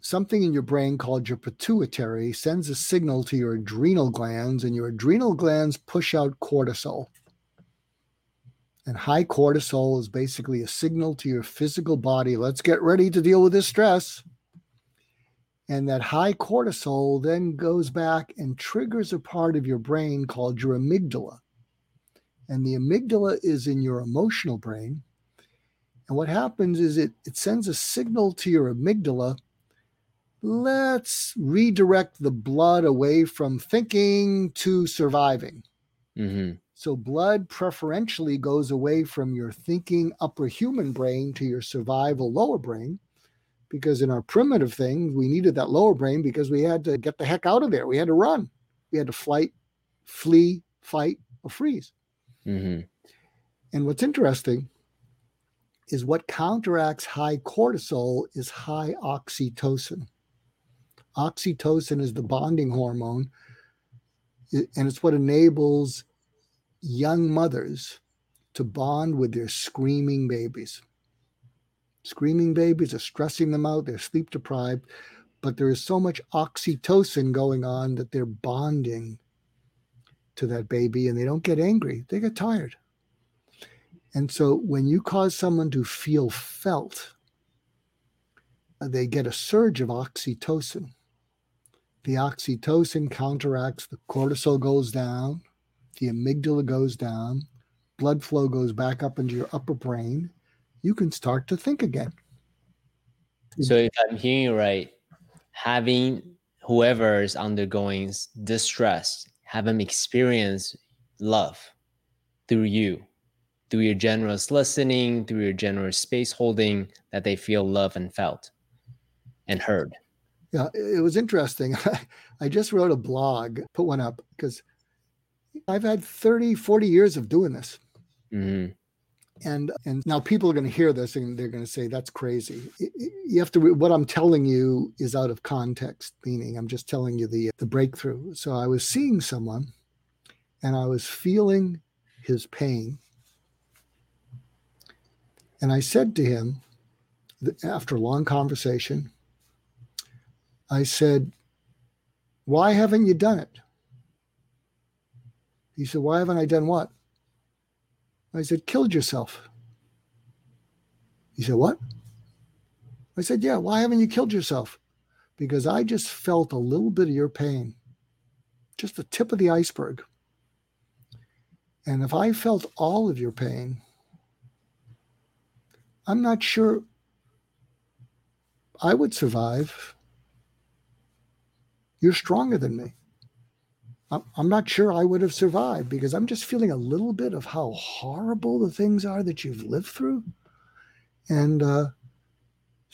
something in your brain called your pituitary sends a signal to your adrenal glands, and your adrenal glands push out cortisol. And high cortisol is basically a signal to your physical body let's get ready to deal with this stress. And that high cortisol then goes back and triggers a part of your brain called your amygdala. And the amygdala is in your emotional brain. And what happens is it, it sends a signal to your amygdala let's redirect the blood away from thinking to surviving. Mm-hmm. So, blood preferentially goes away from your thinking upper human brain to your survival lower brain because in our primitive thing, we needed that lower brain because we had to get the heck out of there. We had to run. We had to flight, flee, fight, or freeze. Mm-hmm. And what's interesting is what counteracts high cortisol is high oxytocin. Oxytocin is the bonding hormone, and it's what enables young mothers to bond with their screaming babies. Screaming babies are stressing them out, they're sleep deprived, but there is so much oxytocin going on that they're bonding to that baby and they don't get angry, they get tired. And so when you cause someone to feel felt, uh, they get a surge of oxytocin. The oxytocin counteracts the cortisol goes down, the amygdala goes down, blood flow goes back up into your upper brain, you can start to think again. So if I'm hearing you right, having whoever is undergoing distress, have them experience love through you, through your generous listening, through your generous space holding, that they feel love and felt and heard. Yeah, it was interesting. <laughs> I just wrote a blog, put one up because I've had 30, 40 years of doing this. Mm-hmm. And and now people are going to hear this and they're going to say that's crazy. You have to what I'm telling you is out of context, meaning I'm just telling you the the breakthrough. So I was seeing someone and I was feeling his pain. And I said to him after a long conversation, I said, Why haven't you done it? He said, Why haven't I done what? I said, Killed yourself. He said, What? I said, Yeah, why haven't you killed yourself? Because I just felt a little bit of your pain, just the tip of the iceberg. And if I felt all of your pain, I'm not sure I would survive. You're stronger than me. I'm not sure I would have survived because I'm just feeling a little bit of how horrible the things are that you've lived through. And uh,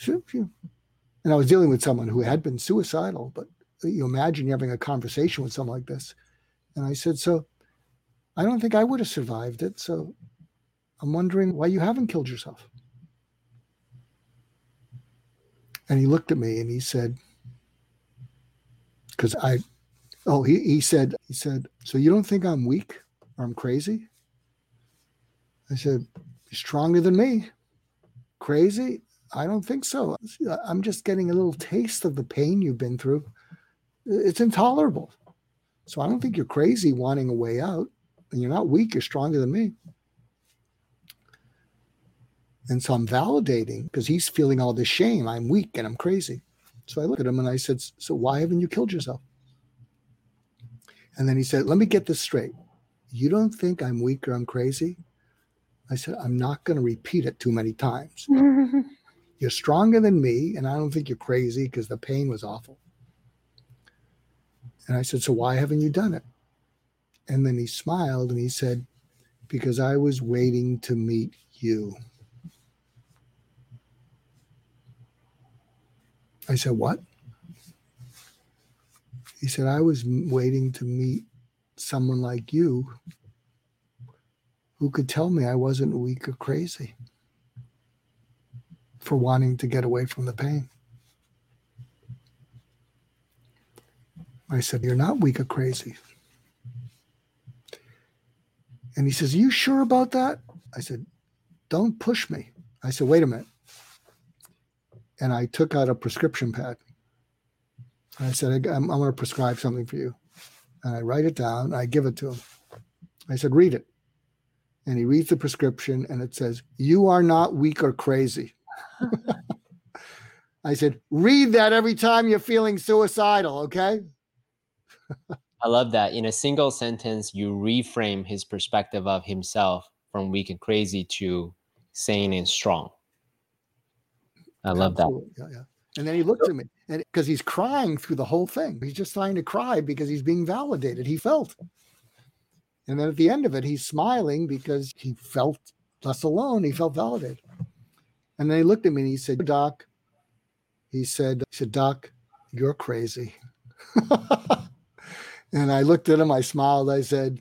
and I was dealing with someone who had been suicidal, but you imagine you're having a conversation with someone like this. And I said, So I don't think I would have survived it. So I'm wondering why you haven't killed yourself. And he looked at me and he said, Because I Oh, he, he said, he said, so you don't think I'm weak or I'm crazy? I said, stronger than me. Crazy? I don't think so. I'm just getting a little taste of the pain you've been through. It's intolerable. So I don't think you're crazy wanting a way out. And you're not weak, you're stronger than me. And so I'm validating because he's feeling all this shame. I'm weak and I'm crazy. So I look at him and I said, So why haven't you killed yourself? And then he said, Let me get this straight. You don't think I'm weak or I'm crazy? I said, I'm not going to repeat it too many times. <laughs> you're stronger than me, and I don't think you're crazy because the pain was awful. And I said, So why haven't you done it? And then he smiled and he said, Because I was waiting to meet you. I said, What? He said, I was waiting to meet someone like you who could tell me I wasn't weak or crazy for wanting to get away from the pain. I said, You're not weak or crazy. And he says, Are you sure about that? I said, Don't push me. I said, Wait a minute. And I took out a prescription pad and I said, I'm, I'm going to prescribe something for you. And I write it down. I give it to him. I said, read it. And he reads the prescription and it says, You are not weak or crazy. <laughs> I said, read that every time you're feeling suicidal, okay? I love that. In a single sentence, you reframe his perspective of himself from weak and crazy to sane and strong. I love Absolutely. that. Yeah, yeah. And then he looked at me and because he's crying through the whole thing. He's just trying to cry because he's being validated. He felt. And then at the end of it, he's smiling because he felt less alone. He felt validated. And then he looked at me and he said, Doc, he said, he said, Doc, you're crazy. <laughs> and I looked at him, I smiled, I said,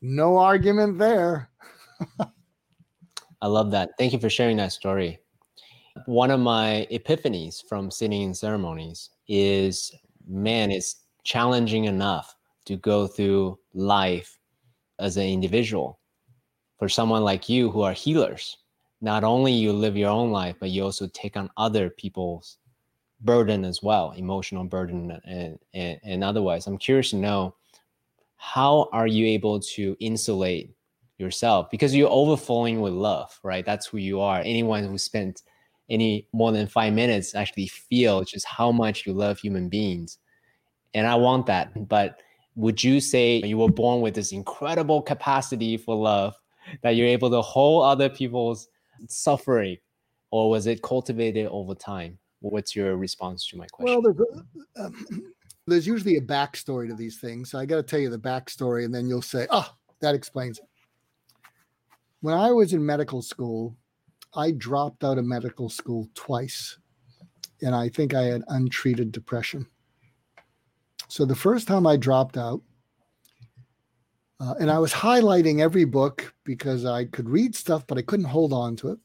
No argument there. <laughs> I love that. Thank you for sharing that story. One of my epiphanies from sitting in ceremonies is man, it's challenging enough to go through life as an individual. For someone like you who are healers, not only you live your own life, but you also take on other people's burden as well, emotional burden and, and, and otherwise. I'm curious to know how are you able to insulate yourself because you're overflowing with love, right? That's who you are. Anyone who spent any more than five minutes actually feel just how much you love human beings. And I want that. But would you say you were born with this incredible capacity for love that you're able to hold other people's suffering, or was it cultivated over time? What's your response to my question? Well, um, <clears throat> There's usually a backstory to these things. So I got to tell you the backstory, and then you'll say, oh, that explains it. When I was in medical school, I dropped out of medical school twice, and I think I had untreated depression. So the first time I dropped out, uh, and I was highlighting every book because I could read stuff, but I couldn't hold on to it.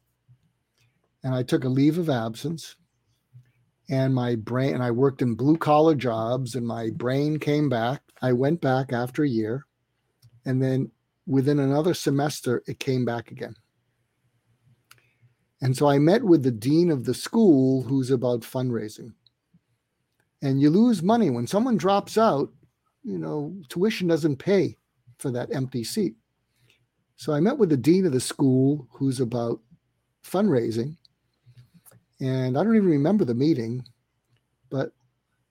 And I took a leave of absence, and my brain, and I worked in blue collar jobs, and my brain came back. I went back after a year, and then within another semester, it came back again. And so I met with the dean of the school who's about fundraising. And you lose money when someone drops out, you know, tuition doesn't pay for that empty seat. So I met with the dean of the school who's about fundraising. And I don't even remember the meeting, but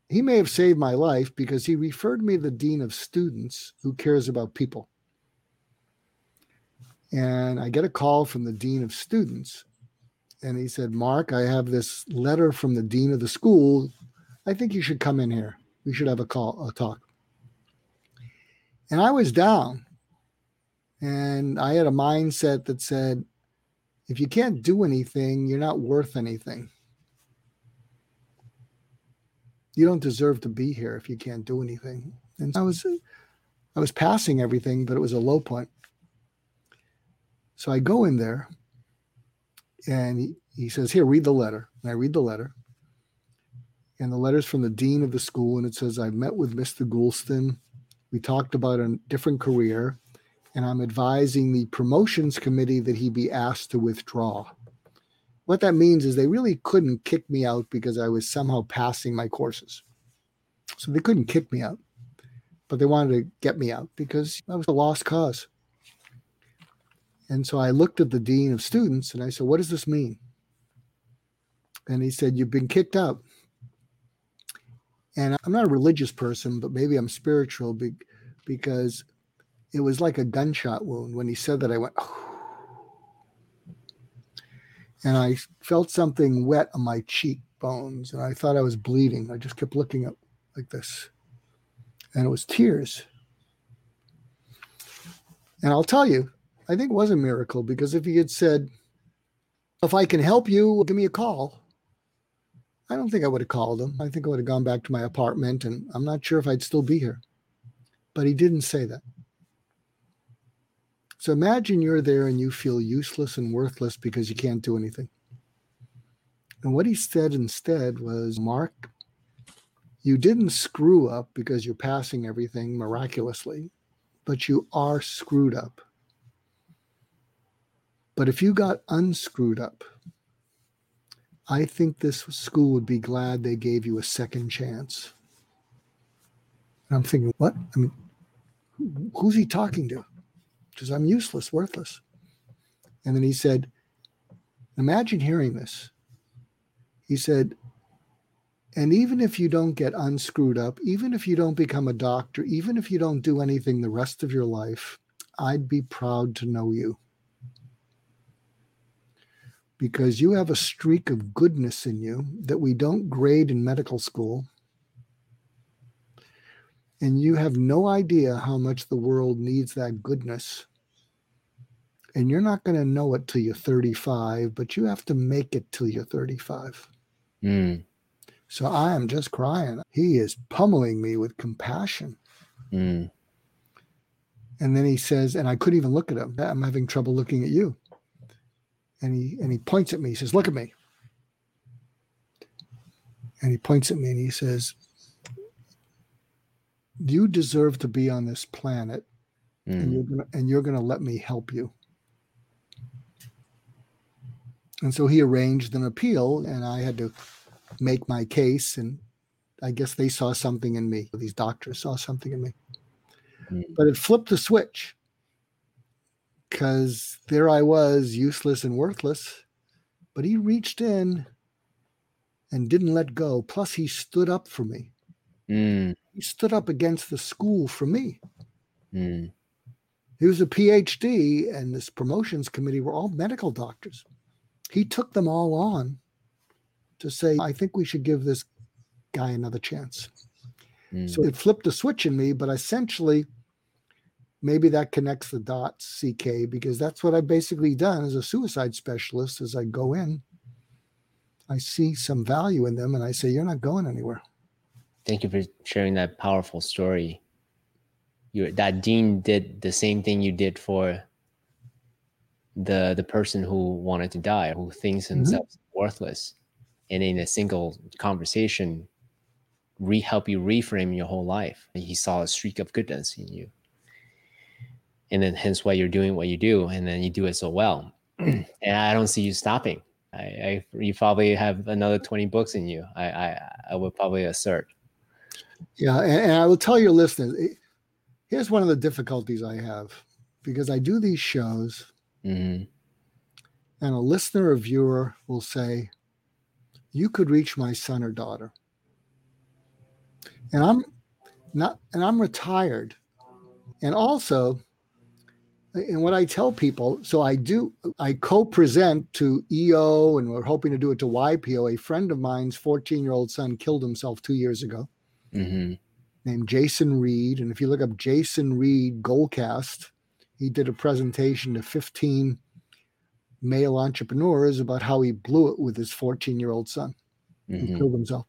he may have saved my life because he referred me to the dean of students who cares about people. And I get a call from the dean of students and he said, Mark, I have this letter from the dean of the school. I think you should come in here. We should have a call, a talk. And I was down. And I had a mindset that said, if you can't do anything, you're not worth anything. You don't deserve to be here if you can't do anything. And I was I was passing everything, but it was a low point. So I go in there and he, he says, Here, read the letter. And I read the letter. And the letter's from the dean of the school. And it says, I've met with Mr. Goulston. We talked about a different career. And I'm advising the promotions committee that he be asked to withdraw. What that means is they really couldn't kick me out because I was somehow passing my courses. So they couldn't kick me out, but they wanted to get me out because I was a lost cause. And so I looked at the dean of students and I said, What does this mean? And he said, You've been kicked out. And I'm not a religious person, but maybe I'm spiritual because it was like a gunshot wound. When he said that, I went, oh. and I felt something wet on my cheekbones, and I thought I was bleeding. I just kept looking up like this, and it was tears. And I'll tell you, I think it was a miracle because if he had said, if I can help you, give me a call. I don't think I would have called him. I think I would have gone back to my apartment and I'm not sure if I'd still be here. But he didn't say that. So imagine you're there and you feel useless and worthless because you can't do anything. And what he said instead was, Mark, you didn't screw up because you're passing everything miraculously, but you are screwed up but if you got unscrewed up, I think this school would be glad they gave you a second chance. And I'm thinking, what? I mean, who's he talking to? Because I'm useless, worthless. And then he said, Imagine hearing this. He said, and even if you don't get unscrewed up, even if you don't become a doctor, even if you don't do anything the rest of your life, I'd be proud to know you because you have a streak of goodness in you that we don't grade in medical school. And you have no idea how much the world needs that goodness. And you're not going to know it till you're 35, but you have to make it till you're 35. Mm. So I am just crying. He is pummeling me with compassion. Mm. And then he says, and I couldn't even look at him. I'm having trouble looking at you and he and he points at me. He says, "Look at me." And he points at me and he says, "You deserve to be on this planet, mm. and you're gonna and you're gonna let me help you." And so he arranged an appeal, and I had to make my case. And I guess they saw something in me. These doctors saw something in me. Mm. But it flipped the switch because there I was, useless and worthless. But he reached in and didn't let go. Plus, he stood up for me. Mm. He stood up against the school for me. Mm. He was a PhD, and this promotions committee were all medical doctors. He took them all on to say, I think we should give this guy another chance. Mm. So it flipped a switch in me, but essentially, maybe that connects the dots, CK, because that's what I've basically done as a suicide specialist. As I go in, I see some value in them, and I say, "You're not going anywhere." Thank you for sharing that powerful story. You that Dean did the same thing you did for the the person who wanted to die, who thinks mm-hmm. mm-hmm. worthless, and in a single conversation, re help you reframe your whole life. He saw a streak of goodness in you, and then hence why you're doing what you do, and then you do it so well. <clears throat> and I don't see you stopping. I, I, you probably have another 20 books in you. I I, I would probably assert. Yeah, and, and I will tell your listeners. Here's one of the difficulties I have because I do these shows Mm-hmm. And a listener or viewer will say, You could reach my son or daughter. And I'm not, and I'm retired. And also, and what I tell people, so I do, I co present to EO, and we're hoping to do it to YPO. A friend of mine's 14 year old son killed himself two years ago, mm-hmm. named Jason Reid. And if you look up Jason Reid Goalcast, he did a presentation to 15 male entrepreneurs about how he blew it with his 14 year old son mm-hmm. who killed himself.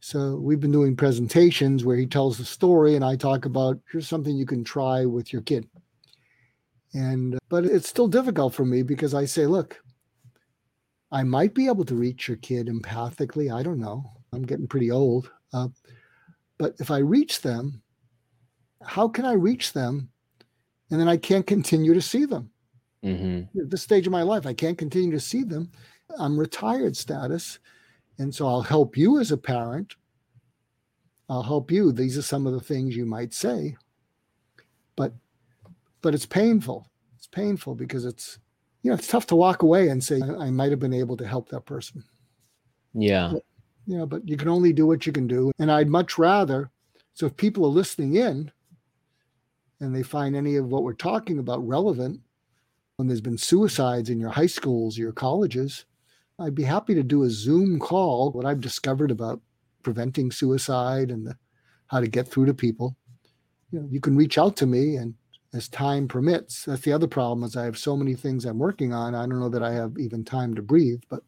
So we've been doing presentations where he tells the story and I talk about here's something you can try with your kid. And but it's still difficult for me because I say, look, I might be able to reach your kid empathically. I don't know. I'm getting pretty old. Uh, but if I reach them, how can I reach them and then I can't continue to see them. Mm-hmm. At this stage of my life, I can't continue to see them. I'm retired status. And so I'll help you as a parent. I'll help you. These are some of the things you might say. But but it's painful. It's painful because it's you know, it's tough to walk away and say I might have been able to help that person. Yeah. But, you know, but you can only do what you can do. And I'd much rather so if people are listening in, and they find any of what we're talking about relevant, when there's been suicides in your high schools, your colleges, I'd be happy to do a Zoom call. What I've discovered about preventing suicide and the, how to get through to people. You know, you can reach out to me, and as time permits, that's the other problem. Is I have so many things I'm working on. I don't know that I have even time to breathe. But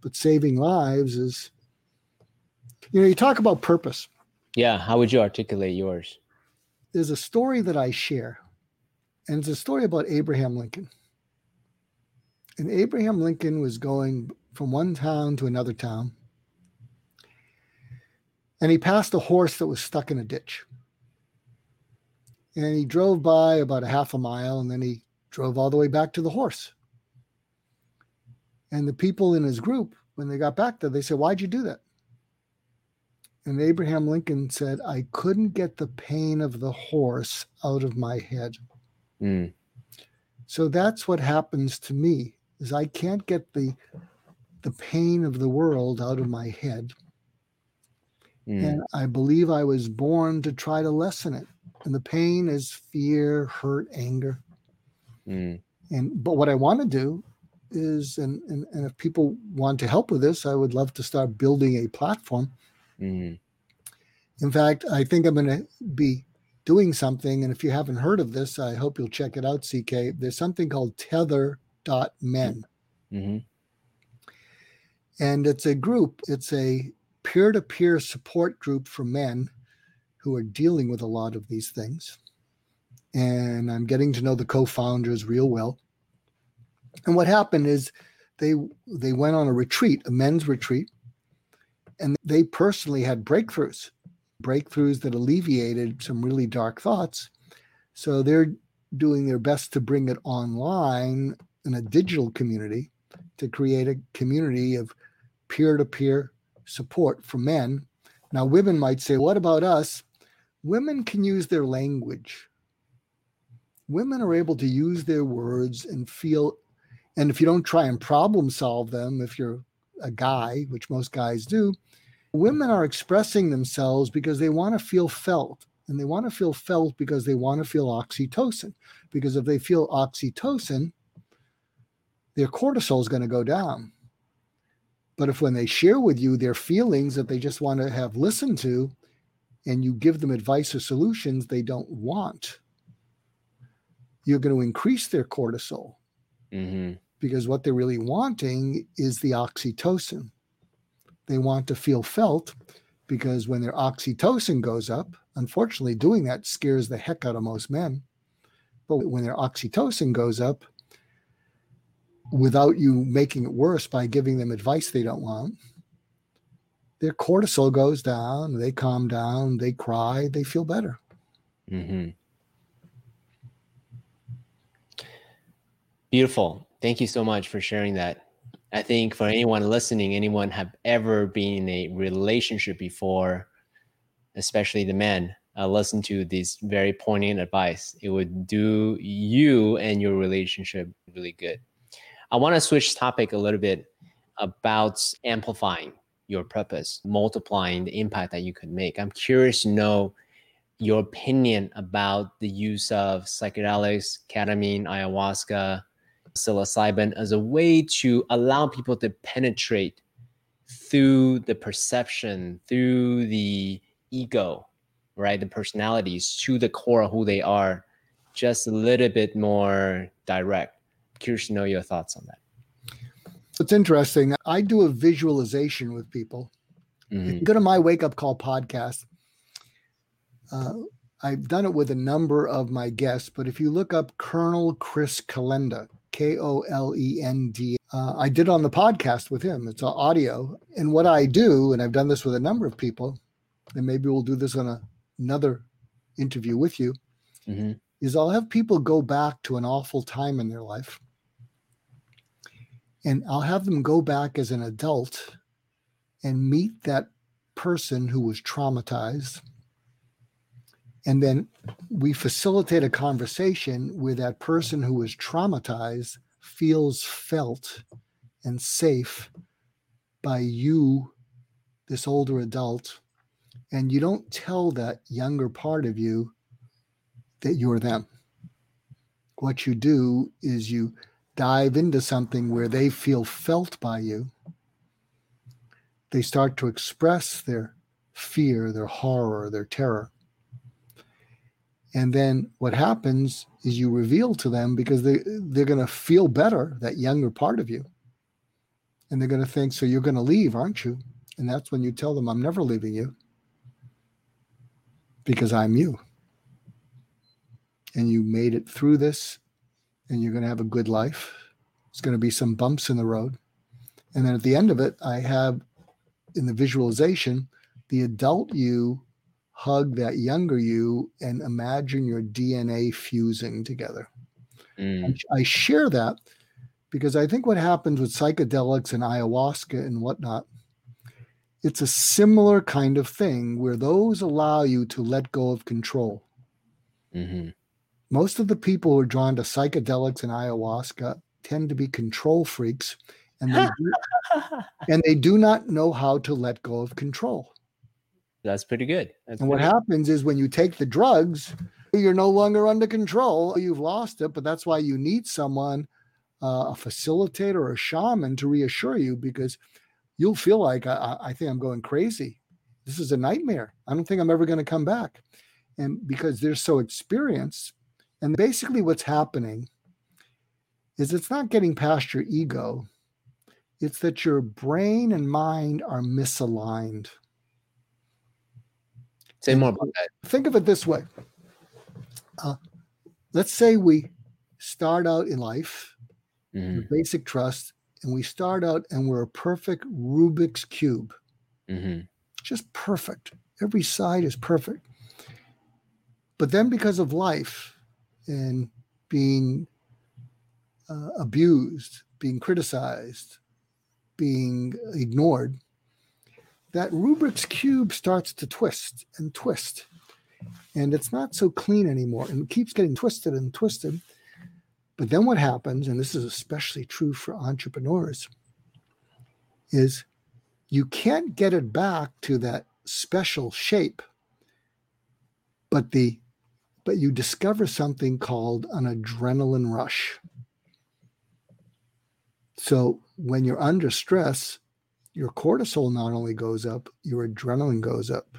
but saving lives is, you know, you talk about purpose. Yeah. How would you articulate yours? there's a story that I share, and it's a story about Abraham Lincoln. And Abraham Lincoln was going from one town to another town, and he passed a horse that was stuck in a ditch. And he drove by about a half a mile, and then he drove all the way back to the horse. And the people in his group, when they got back there, they said, Why'd you do that? And Abraham Lincoln said, I couldn't get the pain of the horse out of my head. Mm. So that's what happens to me is I can't get the the pain of the world out of my head. Mm. And I believe I was born to try to lessen it. And the pain is fear, hurt, anger. Mm. And but what I want to do is and, and and if people want to help with this, I would love to start building a platform Mm. In fact, I think I'm going to be doing something. And if you haven't heard of this, I hope you'll check it out, CK. There's something called tether.men. Mm-hmm. And it's a group, it's a peer to peer support group for men who are dealing with a lot of these things. And I'm getting to know the co founders real well. And what happened is they they went on a retreat, a men's retreat, and they personally had breakthroughs, breakthroughs that alleviated some really dark thoughts. So they're doing their best to bring it online in a digital community to create a community of peer to peer support for men. Now, women might say, What about us? Women can use their language. Women are able to use their words and feel, and if you don't try and problem solve them, if you're a guy, which most guys do, women are expressing themselves because they want to feel felt. And they want to feel felt because they want to feel oxytocin. Because if they feel oxytocin, their cortisol is going to go down. But if when they share with you their feelings that they just want to have listened to, and you give them advice or solutions they don't want, you're going to increase their cortisol. Mm-hmm. Because what they're really wanting is the oxytocin. They want to feel felt because when their oxytocin goes up, unfortunately, doing that scares the heck out of most men. But when their oxytocin goes up, without you making it worse by giving them advice they don't want, their cortisol goes down, they calm down, they cry, they feel better. Mm-hmm. Beautiful. Thank you so much for sharing that. I think for anyone listening, anyone have ever been in a relationship before, especially the men, uh, listen to this very poignant advice. It would do you and your relationship really good. I want to switch topic a little bit about amplifying your purpose, multiplying the impact that you could make. I'm curious to know your opinion about the use of psychedelics, ketamine, ayahuasca, psilocybin as a way to allow people to penetrate through the perception, through the ego, right? The personalities to the core of who they are, just a little bit more direct. Curious to know your thoughts on that. It's interesting. I do a visualization with people. Mhm. Go to my wake up call podcast. Uh, I've done it with a number of my guests, but if you look up Colonel Chris Kolenda, K O L E N D, uh, I did on the podcast with him. It's audio. And what I do, and I've done this with a number of people, and maybe we'll do this on a, another interview with you, Mhm. is I'll have people go back to an awful time in their life. And I'll have them go back as an adult and meet that person who was traumatized. And then we facilitate a conversation where that person who was traumatized feels felt and safe by you, this older adult. And you don't tell that younger part of you that you're them. What you do is you dive into something where they feel felt by you. They start to express their fear, their horror, their terror. And then what happens is you reveal to them because they, they're going to feel better, that younger part of you. And they're going to think, so you're going to leave, aren't you? And that's when you tell them, I'm never leaving you because I'm you. And you made it through this and you're going to have a good life. There's going to be some bumps in the road. And then at the end of it, I have in the visualization the adult you hug that younger you and imagine your DNA fusing together. Mm. I share that because I think what happens with psychedelics and ayahuasca and whatnot, it's a similar kind of thing where those allow you to let go of control. Mhm. Most of the people who are drawn to psychedelics and ayahuasca tend to be control freaks and they do, <laughs> and they do not know how to let go of control. That's pretty good. That's And what pretty- happens is when you take the drugs, you're no longer under control. You've lost it, but that's why you need someone, uh, a facilitator or a shaman to reassure you because you'll feel like, I, I- I think I'm going crazy. This is a nightmare. I don't think I'm ever going to come back. And because they're so experienced, and basically what's happening is it's not getting past your ego, it's that your brain and mind are misaligned. Say more about that. think of it this way uh, let's say we start out in life Mhm. with basic trust and we start out and we're a perfect rubik's cube Mhm. just perfect every side is perfect but then because of life and being uh, abused being criticized being ignored that Rubik's Cube starts to twist and twist. And it's not so clean anymore and it keeps getting twisted and twisted. But then what happens, and this is especially true for entrepreneurs, is you can't get it back to that special shape. But the but you discover something called an adrenaline rush. So when you're under stress, your cortisol not only goes up, your adrenaline goes up.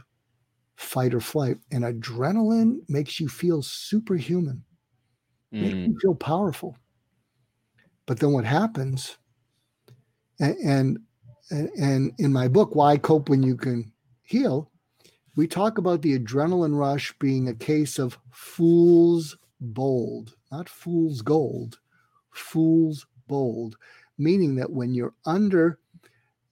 fight or flight. And adrenaline makes you feel superhuman, mm. makes you feel powerful. But then what happens, and, and and in my book, Why Cope When You Can Heal, we talk about the adrenaline rush being a case of fool's bold, not fool's gold, fool's bold, meaning that when you're under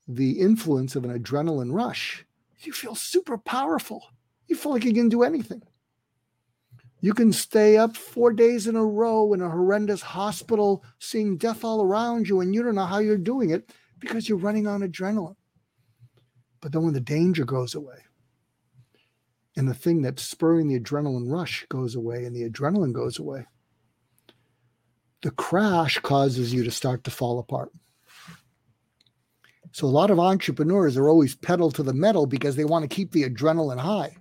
the influence of an adrenaline rush, you feel super powerful. You feel like you can do anything. You can stay up four days in a row in a horrendous hospital, seeing death all around you, and you don't know how you're doing it because you're running on adrenaline. But then when the danger goes away, and the thing that's spurring the adrenaline rush goes away, and the adrenaline goes away, the crash causes you to start to fall apart. So a lot of entrepreneurs are always pedal to the metal because they want to keep the adrenaline high.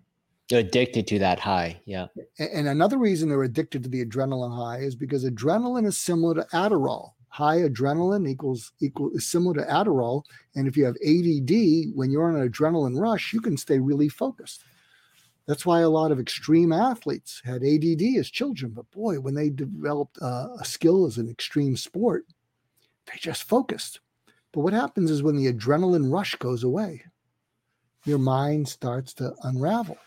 They're addicted to that high. Yeah. And another reason they're addicted to the adrenaline high is because adrenaline is similar to Adderall. High adrenaline equals equal is similar to Adderall. And if you have ADD, when you're on an adrenaline rush, you can stay really focused. That's why a lot of extreme athletes had ADD as children. But boy, when they developed uh, a skill as an extreme sport, they just focused. But what happens is when the adrenaline rush goes away, your mind starts to unravel.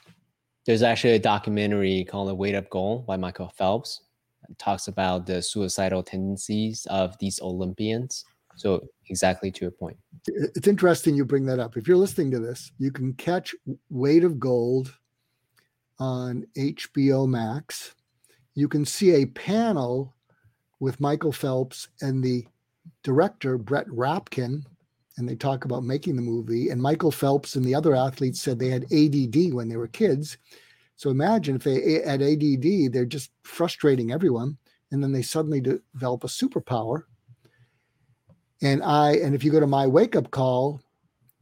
There's actually a documentary called The Weight of Gold by Michael Phelps. It talks about the suicidal tendencies of these Olympians. So exactly to your point. It's interesting you bring that up. If you're listening to this, you can catch Weight of Gold on HBO Max. You can see a panel with Michael Phelps and the director Brett Rapkin, and they talk about making the movie. And Michael Phelps and the other athletes said they had ADD when they were kids. So imagine if they had ADD, they're just frustrating everyone, and then they suddenly develop a superpower. And I, and if you go to my wake up call,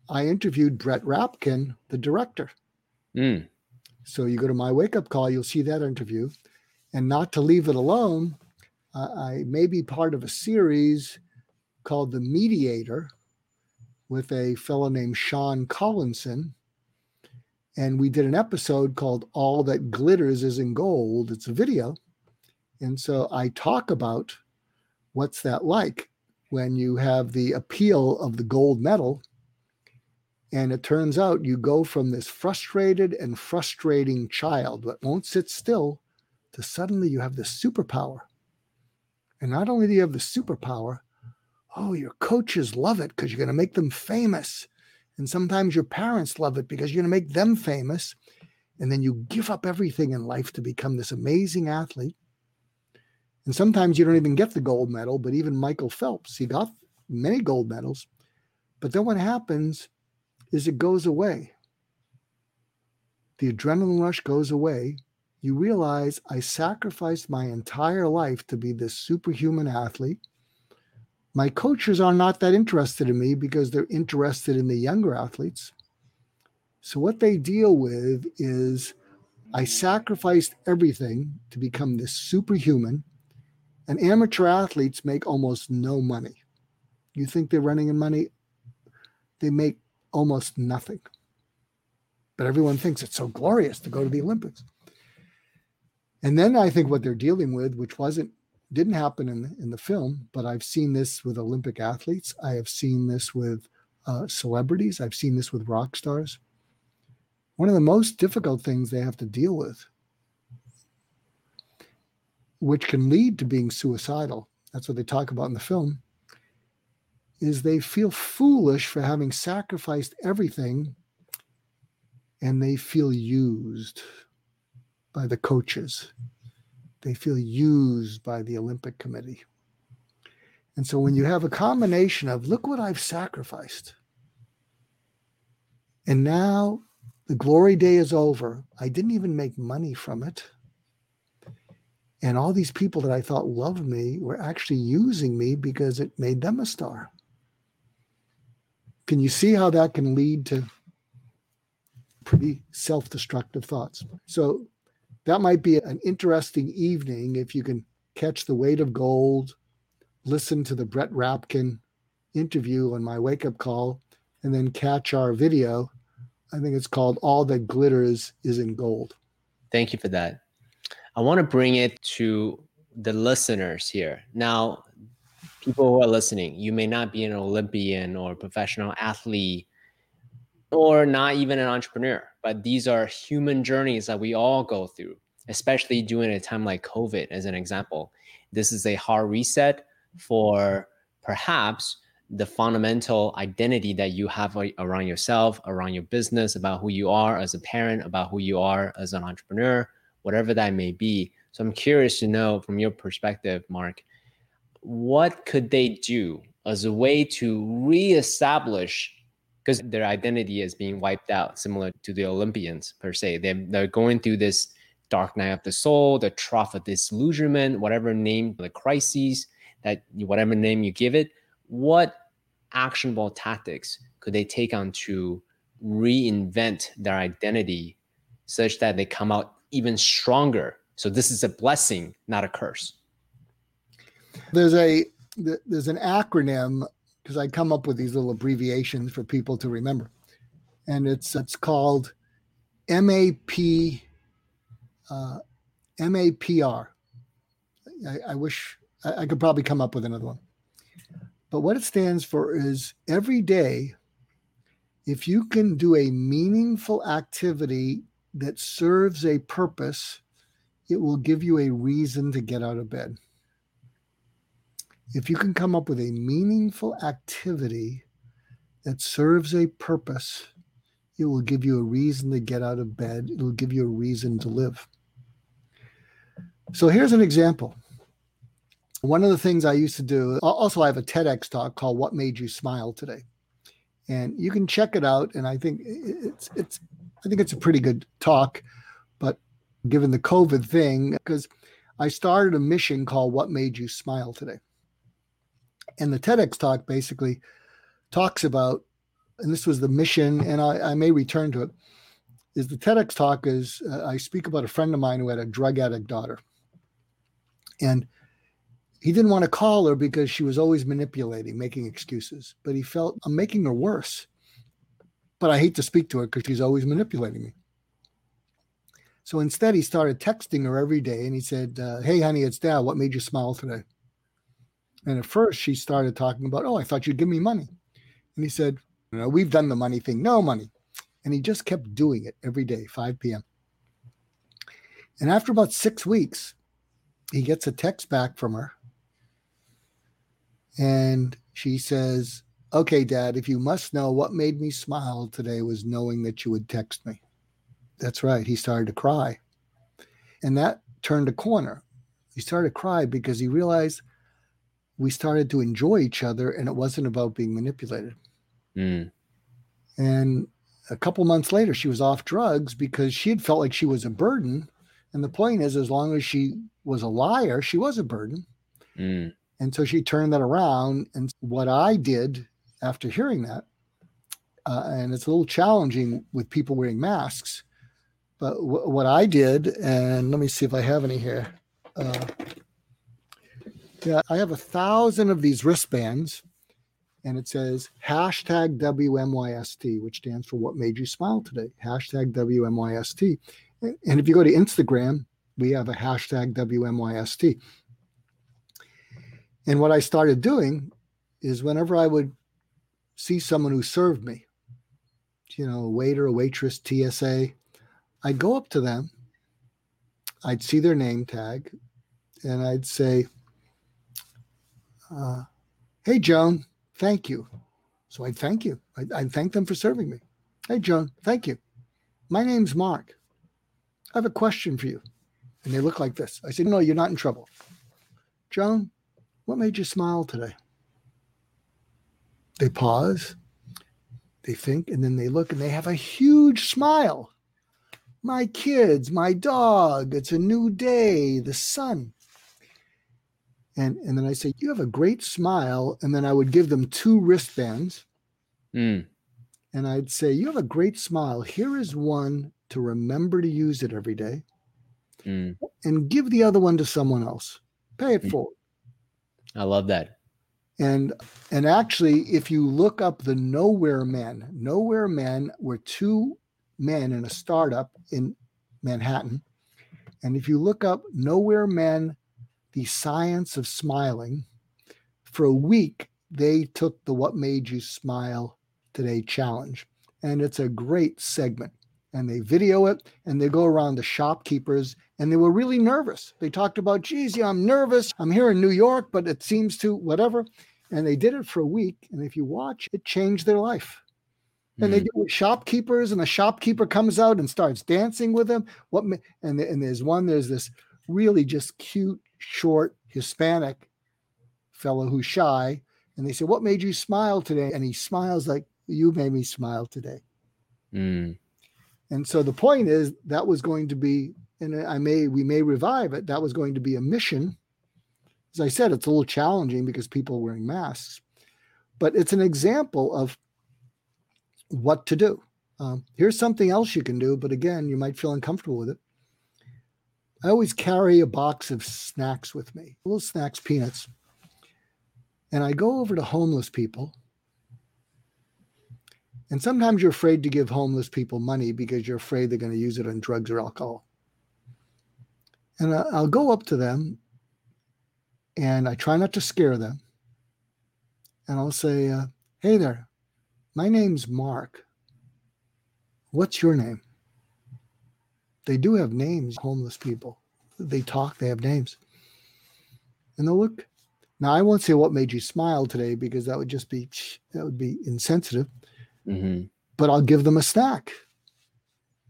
I interviewed Brett Rapkin, the director. Mm. So you go to my wake up call, you'll see that interview. And not to leave it alone, uh, I may be part of a series called The Mediator with a fellow named Sean Collinson. And we did an episode called All That Glitters is in Gold. It's a video. And so I talk about what's that like when you have the appeal of the gold medal. And it turns out you go from this frustrated and frustrating child that won't sit still to suddenly you have this superpower. And not only do you have the superpower, oh, your coaches love it because you're going to make them famous. And sometimes your parents love it because you're going to make them famous. And then you give up everything in life to become this amazing athlete. And sometimes you don't even get the gold medal, but even Michael Phelps, he got many gold medals. But then what happens is it goes away. The adrenaline rush goes away. You realize I sacrificed my entire life to be this superhuman athlete my coaches are not that interested in me because they're interested in the younger athletes. So, what they deal with is I sacrificed everything to become this superhuman, and amateur athletes make almost no money. You think they're running in money? They make almost nothing. But everyone thinks it's so glorious to go to the Olympics. And then I think what they're dealing with, which wasn't didn't happen in in the film, but I've seen this with Olympic athletes. I have seen this with uh, celebrities. I've seen this with rock stars. One of the most difficult things they have to deal with, which can lead to being suicidal, that's what they talk about in the film, is they feel foolish for having sacrificed everything and they feel used by the coaches they feel used by the Olympic Committee. And so when you have a combination of, look what I've sacrificed, and now the glory day is over, I didn't even make money from it. And all these people that I thought loved me were actually using me because it made them a star. Can you see how that can lead to pretty self destructive thoughts? So that might be an interesting evening if you can catch the weight of gold, listen to the Brett Rapkin interview on my wake up call, and then catch our video I think it's called All That Glitters is in Gold. Thank you for that. I want to bring it to the listeners here. Now, people who are listening, you may not be an Olympian or professional athlete or not even an entrepreneur, but these are human journeys that we all go through, especially during a time like COVID, as an example. This is a hard reset for perhaps the fundamental identity that you have around yourself, around your business, about who you are as a parent, about who you are as an entrepreneur, whatever that may be. So I'm curious to know from your perspective, Mark, what could they do as a way to reestablish because their identity is being wiped out, similar to the Olympians per se. They're, they're going through this dark night of the soul, the trough of disillusionment, whatever name, the crises that whatever name you give it. What actionable tactics could they take on to reinvent their identity such that they come out even stronger? So this is a blessing, not a curse. There's a there's an acronym because I come up with these little abbreviations for people to remember, and it's it's called MAP uh, MAPR. I, I wish I, I could probably come up with another one, but what it stands for is every day. If you can do a meaningful activity that serves a purpose, it will give you a reason to get out of bed if you can come up with a meaningful activity that serves a purpose, it will give you a reason to get out of bed. It will give you a reason to live. So here's an example. One of the things I used to do, also, I have a TEDx talk called What Made You Smile Today. And you can check it out. And I think it's, it's, I think it's a pretty good talk. But given the COVID thing, because I started a mission called What Made You Smile Today. And the TEDx talk basically talks about, and this was the mission, and I, I may return to it, is the TEDx talk is uh, I speak about a friend of mine who had a drug addict daughter. And he didn't want to call her because she was always manipulating, making excuses. But he felt, I'm making her worse. But I hate to speak to her because she's always manipulating me. So instead, he started texting her every day and he said, uh, Hey, honey, it's dad. What made you smile today? And at first, she started talking about, oh, I thought you'd give me money. And he said, know, we've done the money thing, no money. And he just kept doing it every day, 5 p.m. And after about six weeks, he gets a text back from her. And she says, Okay, dad, if you must know what made me smile today was knowing that you would text me. That's right. He started to cry. And that turned a corner. He started to cry because he realized we started to enjoy each other and it wasn't about being manipulated. Mm. And a couple months later, she was off drugs because she had felt like she was a burden. And the point is, as long as she was a liar, she was a burden. Mm. And so she turned that around. And what I did after hearing that, uh, and it's a little challenging with people wearing masks, but w- what I did, and let me see if I have any here. Uh, yeah, uh, I have a thousand of these wristbands, and it says hashtag WMYST, which stands for What Made You Smile Today. Hashtag WMYST. And if you go to Instagram, we have a hashtag WMYST. And what I started doing is whenever I would see someone who served me, you know, a waiter, a waitress, TSA, I'd go up to them, I'd see their name tag, and I'd say, uh, hey, Joan, thank you. So I'd thank you. I'd, I'd thank them for serving me. Hey, Joan, thank you. My name's Mark. I have a question for you. And they look like this. I said, No, you're not in trouble. Joan, what made you smile today? They pause, they think, and then they look and they have a huge smile. My kids, my dog, it's a new day, the sun and and then I say, "You have a great smile," and then I would give them two wristbands, mm. and I'd say, "You have a great smile. Here is one to remember to use it every day, mm. and give the other one to someone else. Pay it mm. forward." I love that. And and actually, if you look up the Nowhere Men, Nowhere Men were two men in a startup in Manhattan. And if you look up Nowhere Men, the science of smiling, for a week, they took the What Made You Smile Today challenge. And it's a great segment. And they video it and they go around the shopkeepers and they were really nervous. They talked about, geez, yeah, I'm nervous. I'm here in New York, but it seems to whatever. And they did it for a week. And if you watch, it changed their life. And they mm-hmm. do with shopkeepers, and the shopkeeper comes out and starts dancing with them. What and and there's one, there's this really just cute, short Hispanic fellow who's shy, and they say, "What made you smile today?" And he smiles like, "You made me smile today." Mm. And so the point is that was going to be, and I may we may revive it. That was going to be a mission. As I said, it's a little challenging because people are wearing masks, but it's an example of what to do. Um, here's something else you can do, but again, you might feel uncomfortable with it. I always carry a box of snacks with me, little snacks, peanuts. And I go over to homeless people. And sometimes you're afraid to give homeless people money because you're afraid they're going to use it on drugs or alcohol. And I'll go up to them and I try not to scare them. And I'll say, uh, Hey there, my name's Mark. What's your name? They do have names, homeless people. They talk, they have names. And they'll look. Now, I won't say what made you smile today because that would just be that would be insensitive. Mm-hmm. But I'll give them a snack.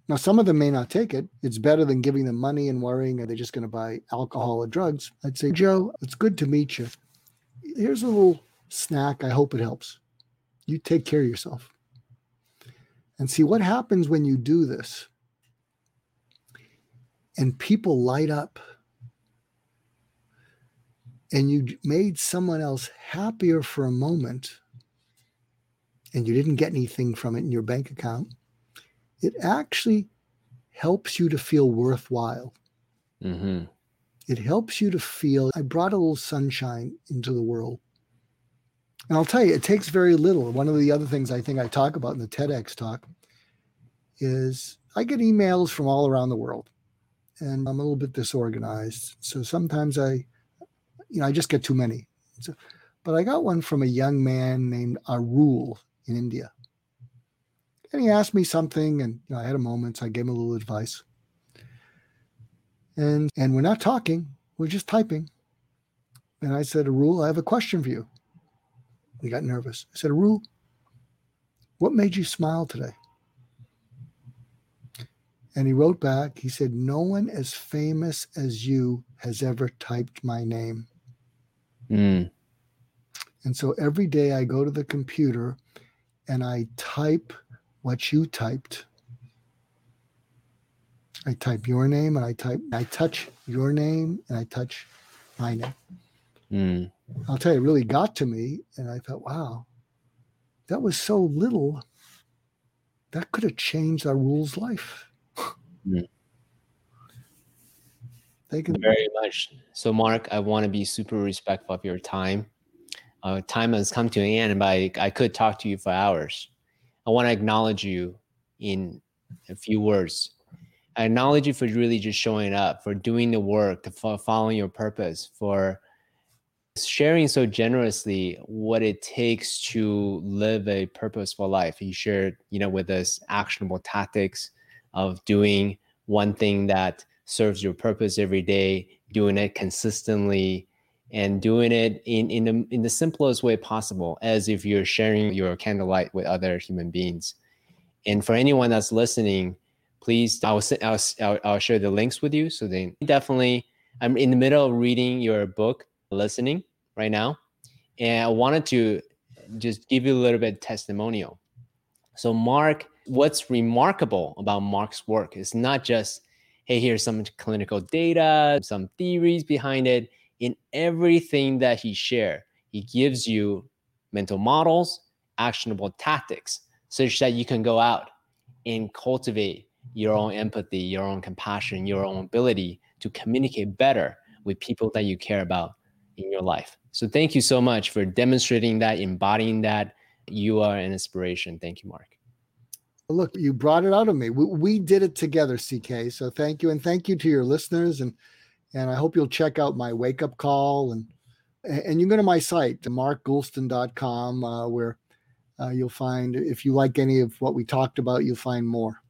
Now, some of them may not take it. It's better than giving them money and worrying are they just going to buy alcohol or drugs. I'd say, Joe, it's good to meet you. Here's a little snack. I hope it helps. You take care of yourself. And see what happens when you do this. And people light up. And you made someone else happier for a moment. And you didn't get anything from it in your bank account. It actually helps you to feel worthwhile. Mm-hmm. It helps you to feel I brought a little sunshine into the world. And I'll tell you, it takes very little. One of the other things I think I talk about in the TEDx talk is I get emails from all around the world and I'm a little bit disorganized. So sometimes I, you know, I just get too many. So, but I got one from a young man named Arul in India. And he asked me something, and you know, I had a moment, so I gave him a little advice. And and we're not talking, we're just typing. And I said, Arul, I have a question for you. He got nervous. I said, Arul, what made you smile today? And he wrote back, he said, No one as famous as you has ever typed my name. Mm. And so every day I go to the computer and I type what you typed. I type your name and I type, I touch your name and I touch my name. Mm. I'll tell you, it really got to me. And I thought, wow, that was so little. That could have changed Arul's life. Mm. Thank you very much. So, Mark, I want to be super respectful of your time. Uh, time has come to an end, but I, I could talk to you for hours. I want to acknowledge you in a few words. I acknowledge you for really just showing up, for doing the work, for following your purpose, for sharing so generously what it takes to live a purposeful life. You shared, you know, with us actionable tactics of doing one thing that serves your purpose every day, doing it consistently, and doing it in in the, in the simplest way possible, as if you're sharing your candlelight with other human beings. And for anyone that's listening, please, I'll I'll, I'll, I'll share the links with you. So then, definitely, I'm in the middle of reading your book listening right now. And I wanted to just give you a little bit testimonial. So, Mark, what's remarkable about Mark's work is not just, hey, here's some clinical data, some theories behind it. In everything that he shared, he gives you mental models, actionable tactics, such that you can go out and cultivate your own empathy, your own compassion, your own ability to communicate better with people that you care about in your life. So thank you so much for demonstrating that, embodying that. You are an inspiration. Thank you, Mark. Look, you brought it out of me. We, we did it together, CK. So thank you, and thank you to your listeners, and and I hope you'll check out my wake up call and and you can go to my site, markgoulston.com, uh, where uh, you'll find if you like any of what we talked about, you'll find more.